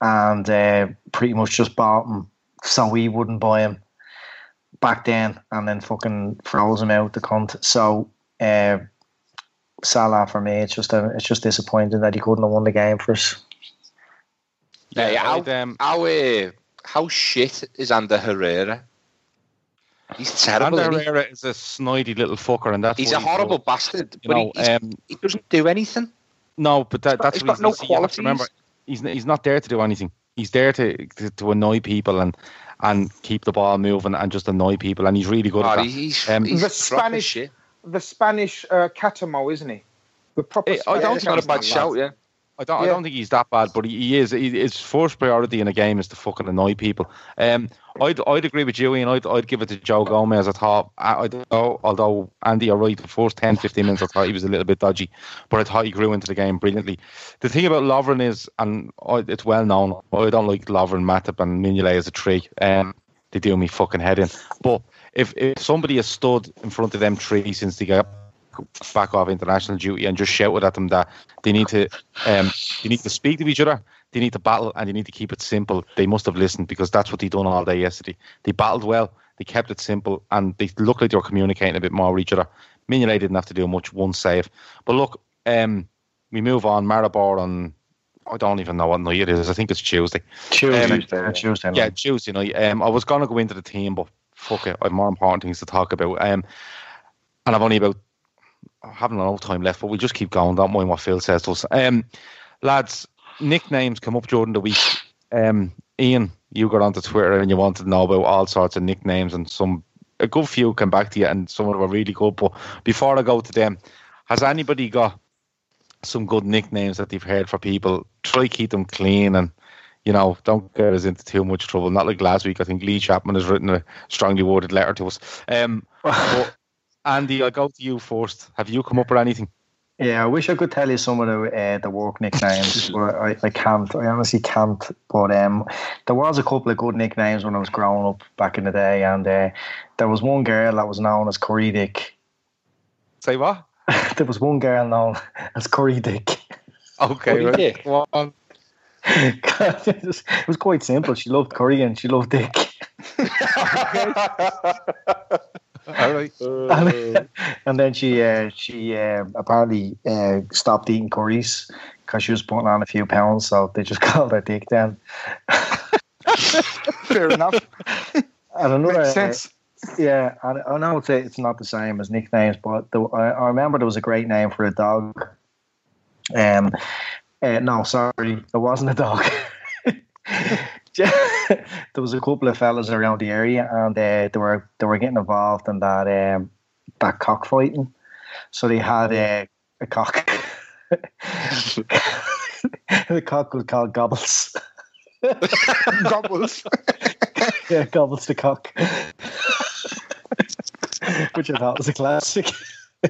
and uh, pretty much just bought him so we wouldn't buy him back then, and then fucking froze him out the cunt. So uh, Salah for me, it's just a, it's just disappointing that he couldn't have won the game for us. yeah, Yeah, how, I'd, um, how, shit is Ander Herrera? He's terrible. Ander isn't he? Herrera is a snidey little fucker, and that's He's why a horrible bastard, You but know, he, um, he doesn't do anything. No, but that, that's he's the got reason no you see- you remember he's he's not there to do anything. He's there to, to to annoy people and and keep the ball moving and just annoy people, and he's really good at Oh, that. he's, Um, he's The Spanish- shit. The Spanish uh, Catamo, isn't he? The proper. Eh, I Spanish don't It's not a bad he's shout, yeah. I don't. I don't think he's that bad, but he, he is. He, his first priority in a game is to fucking annoy people. Um, I'd I'd agree with you, and I'd I'd give it to Joe Gomez. I thought, I, I although Andy, you're right. The first 10, 15 minutes, I thought he was a little bit dodgy, but I thought he grew into the game brilliantly. The thing about Lovren is, and it's well known, I don't like Lovren, Matip, and Mignolet as a tree. Um, they do me fucking head in. But if if somebody has stood in front of them three since they got back off international duty and just shouted at them that they need to um, they need to speak to each other, they need to battle, and they need to keep it simple. They must have listened because that's what they done all day yesterday. They battled well, they kept it simple, and they looked like they were communicating a bit more with each other. Mignolet didn't have to do much, one save. But look, um, we move on. Maribor on. I don't even know what night it is. I think it's Tuesday. Tuesday, Um, Tuesday. Yeah. Tuesday night. Um, I was gonna go into the team, but fuck it, I have more important things to talk about. Um, and I've only about I haven't enough time left, but we'll just keep going. Don't mind what Phil says to us. Um, lads, nicknames come up during the week. Um, Ian, you got onto Twitter and you wanted to know about all sorts of nicknames, and some a good few came back to you, and some of them were really good. But before I go to them, has anybody got some good nicknames that they've heard for people? Try keep them clean and you know, don't get us into too much trouble. Not like last week. I think Lee Chapman has written a strongly worded letter to us. Um, but Andy, I'll go to you first. Have you come up with anything? Yeah, I wish I could tell you some of the uh, the work nicknames, but I, I can't. I honestly can't. But um, there was a couple of good nicknames when I was growing up back in the day, and uh, there was one girl that was known as Curry Dick. Say what? there was one girl known as Curry Dick. Okay, Curry right. Dick? Go on. it was it was quite simple. She loved curry and she loved Dick. All right. and, and then she uh, she uh, apparently uh, stopped eating curries because she was putting on a few pounds, so they just called her Dick then. Fair enough. And another, Makes sense. yeah, and I know it's, it's not the same as nicknames, but the, I, I remember there was a great name for a dog. Um, uh, no, sorry, it wasn't a dog. there was a couple of fellas around the area, and uh, they were they were getting involved in that um, that cockfighting. So they had uh, a cock. the cock was called Gobbles. Gobbles. yeah, Gobbles the cock. Which I thought was a classic. uh,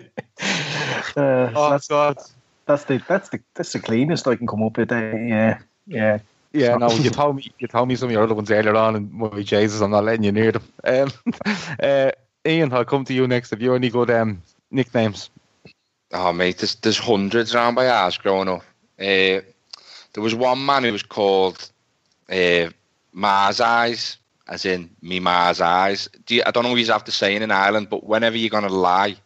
Oh, that's God. that's the that's the that's the cleanest I can come up with. Uh, yeah, yeah. Yeah, no, you told me you told me some of your other ones earlier on, and my Jesus, I'm not letting you near them. Um, uh, Ian, I'll come to you next. Have you any good um, nicknames? Oh mate, there's there's hundreds around by ours growing up. Uh, there was one man who was called uh, Mars Eyes, as in me Mars Eyes. Do you, I don't know if you have to say in Ireland, but whenever you're gonna lie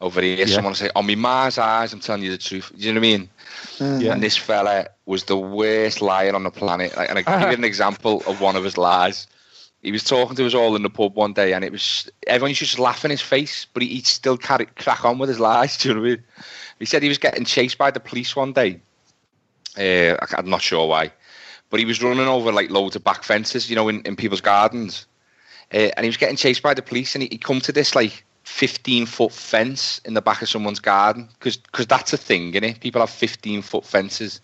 over here, Yeah. someone will say, "Oh me Mars Eyes," I'm telling you the truth. Do you know what I mean? Yeah. And this fella was the worst liar on the planet. Like, And I give you an example of one of his lies. He was talking to us all in the pub one day, and it was everyone used to just laugh in his face, but he, he'd still carry, crack on with his lies. Do you know what I mean? He said he was getting chased by the police one day. Uh, I- I'm not sure why, but he was running over like loads of back fences, you know, in, in people's gardens, uh, and he was getting chased by the police, and he, he come to this like 15 foot fence in the back of someone's garden because that's a thing, innit? People have 15 foot fences.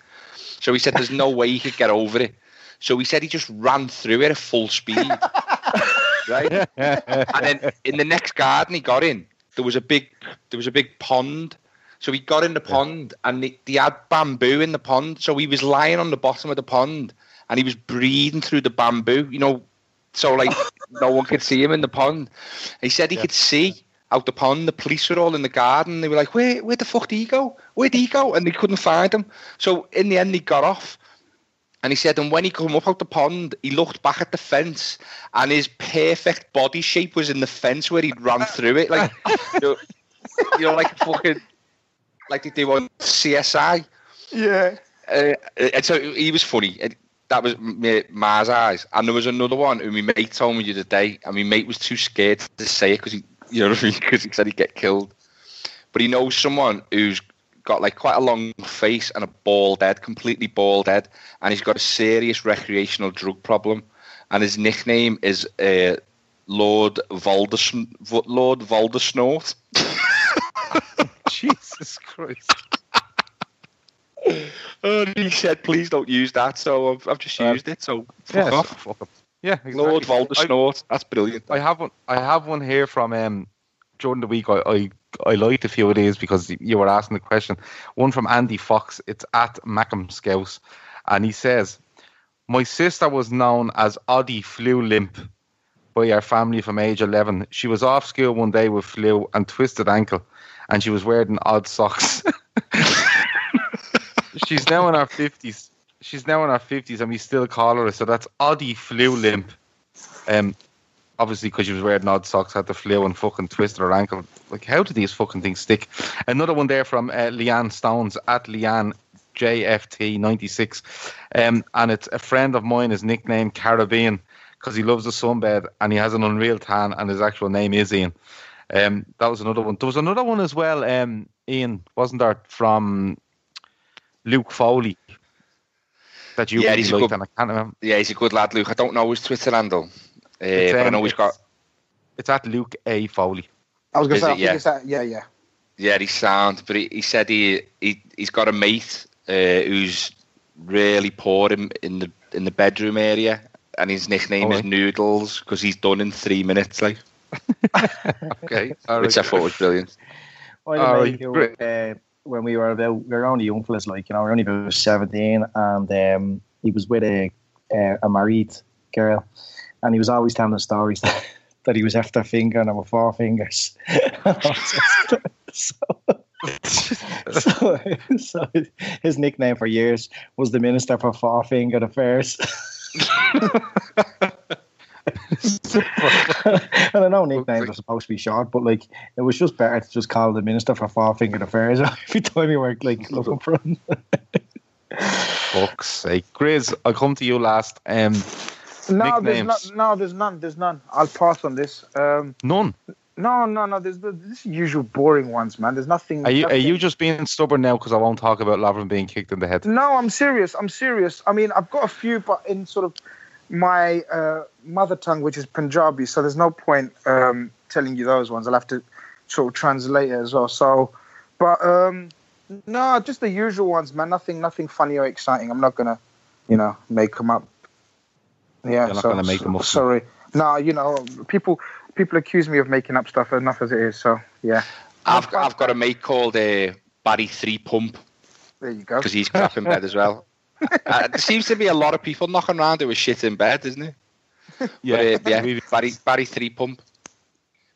So he said there's no way he could get over it. So he said he just ran through it at full speed. right? and then in the next garden he got in, there was a big there was a big pond. So he got in the pond and they, they had bamboo in the pond. So he was lying on the bottom of the pond and he was breathing through the bamboo, you know, so like no one could see him in the pond. He said he could see out the pond. The police were all in the garden. They were like, "Where, where the fuck did he go? Where did he go?" And they couldn't find him. So in the end, he got off. And he said, and when he come up out the pond, he looked back at the fence, and his perfect body shape was in the fence where he'd run through it, like you know, you know like fucking like they do on CSI. Yeah. Uh, and so he was funny. That was my, Mars eyes. And there was another one who my mate told me the other day, and my mate was too scared to say it because he, you know, what I mean? because he said he'd get killed. But he knows someone who's got like quite a long face and a bald head, completely bald head, and he's got a serious recreational drug problem. And his nickname is uh, Lord Volders Lord Voldersnort. Jesus Christ. And he said, "Please don't use that." So I've, I've just used it. So fuck Yeah, off, fuck up. Yeah, exactly. Lord I- Voldersnort. That's brilliant. I have one. I have one here from um, during the week. I, I I liked a few of these because you were asking the question. One from Andy Fox. It's at Macam Scouse, and he says, "My sister was known as Oddie Flu Limp by our family from age eleven. She was off school one day with flu and twisted ankle, and she was wearing odd socks. She's now in her fifties. She's now in her fifties, and we still call her. So that's Oddie Flu Limp. Um, obviously because she was wearing odd socks, had the flu and fucking twisted her ankle. Like, how do these fucking things stick? Another one there from uh, Leanne Stones at Leanne JFT96. Um, and it's a friend of mine, is nicknamed Caribbean, because he loves the sunbed and he has an unreal tan, and his actual name is Ian. Um, that was another one. There was another one as well, um, Ian, wasn't there, from Luke Foley that you Yeah, really he's a good- and I can't. Yeah, he's a good lad, Luke. I don't know his Twitter handle, uh, It's, but I um, know he's got. It's at Luke A. Foley. I was going to say, it? Yeah. that. Yeah, yeah. Yeah, he's sound, but he, he said he, he he's got a mate uh, who's really poor in, in the in the bedroom area, and his nickname is Alright. Noodles because he's done in three minutes, like Okay. All which I thought was brilliant. I had a All mate right, who, great. uh, when we were about we were only young fellas, like you know, we were only about seventeen, and um, he was with a uh, a married girl, and he was always telling the stories that, that he was after fingering her with four fingers. so, so, so his nickname for years was the Minister for Four Fingered Affairs. and I know nicknames are supposed to be short, but like it was just better to just call the Minister for Four Fingered Affairs every time you were like looking for him. Fuck's sake. Grizz, I'll come to you last. Um, No, there's nicknames. not, no, there's none. There's none. I'll pass on this. Um, None. no, no, no. There's the this usual boring ones, man. There's nothing. Are you are you just being stubborn now because I won't talk about Lovren being kicked in the head? No, I'm serious. I'm serious. I mean, I've got a few, but in sort of my uh, mother tongue, which is Punjabi, so there's no point um, telling you those ones. I'll have to sort of translate it as well. So, but um, no, just the usual ones, man. Nothing, nothing funny or exciting. I'm not gonna, you know, make them up. Yeah, You're not so, gonna make them up. Sorry. No, you know, people people accuse me of making up stuff enough as it is. So yeah, I've got, I've got a mate called uh, Barry Three Pump there you go. because he's crap in bed as well. Uh, there seems to be a lot of people knocking around who are shit in bed, isn't it? Yeah, But, uh, yeah, Barry Barry Three Pump.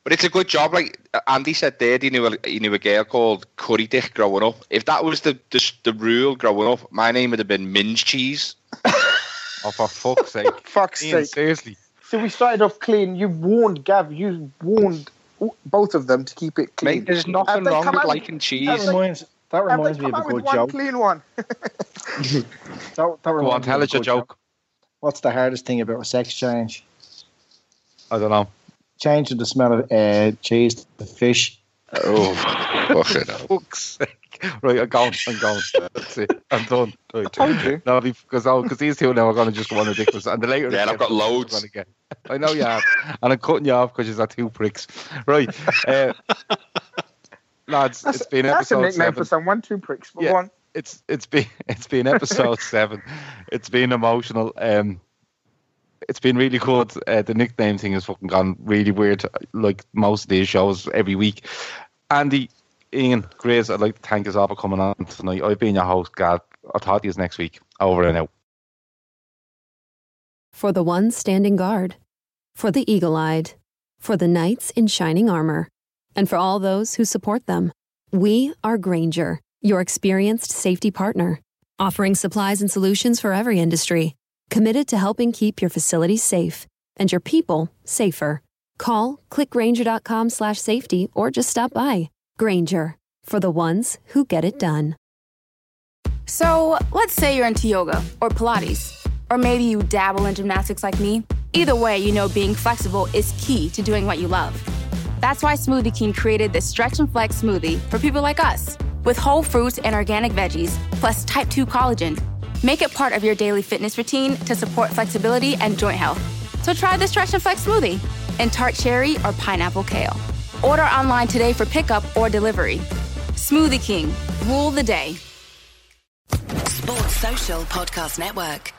But it's a good job. Like Andy said there, he knew a, he knew a girl called Curry Dick growing up. If that was the, the the rule growing up, my name would have been Minge Cheese. Oh, for fuck's sake. Fuck's Ian, sake. seriously. So we started off clean. You warned Gav. You warned both of them to keep it clean. Mate, there's nothing wrong with out- liking That cheese. reminds that reminds me of a good one joke. clean one? That, that Go on, tell us your good joke. What's the hardest thing about a sex change? I don't know. Changing the smell of uh, cheese to fish. Oh, fucking hell. Fuck's sake. Right, I'm going. I'm going. That's it. I'm done. Right. told you. No, because oh, because these two now are going to just go on ridiculous. And the later, Yeah, it and I've got loads. we're gonna get- I know you have, and I'm cutting you off because you're two pricks. Right, uh, lads, That's, it's been that's a nickname seven. for someone. Two pricks. But Yeah. go on. It's it's been it's been episode seven. It's been emotional. Um, it's been really good. Uh, the nickname thing has fucking gone really weird. Like most of these shows every week. Andy, Ian, Grace, I'd like to thank us all for coming on tonight. I've been your host, Gad. I'll talk to you next week. Over and out. For the ones standing guard, for the eagle eyed, for the knights in shining armor, and for all those who support them. We are Grainger, your experienced safety partner, offering supplies and solutions for every industry, committed to helping keep your facilities safe and your people safer. Call clickgrainger.com slash safety or just stop by. Grainger, for the ones who get it done. So, let's say you're into yoga or Pilates, or maybe you dabble in gymnastics like me. Either way, you know being flexible is key to doing what you love. That's why Smoothie King created this Stretch and Flex smoothie for people like us, with whole fruits and organic veggies, plus type 2 collagen. Make it part of your daily fitness routine to support flexibility and joint health. So try the Stretch and Flex smoothie in tart cherry or pineapple kale. Order online today for pickup or delivery. Smoothie King, rule the day. Sports Social Podcast Network.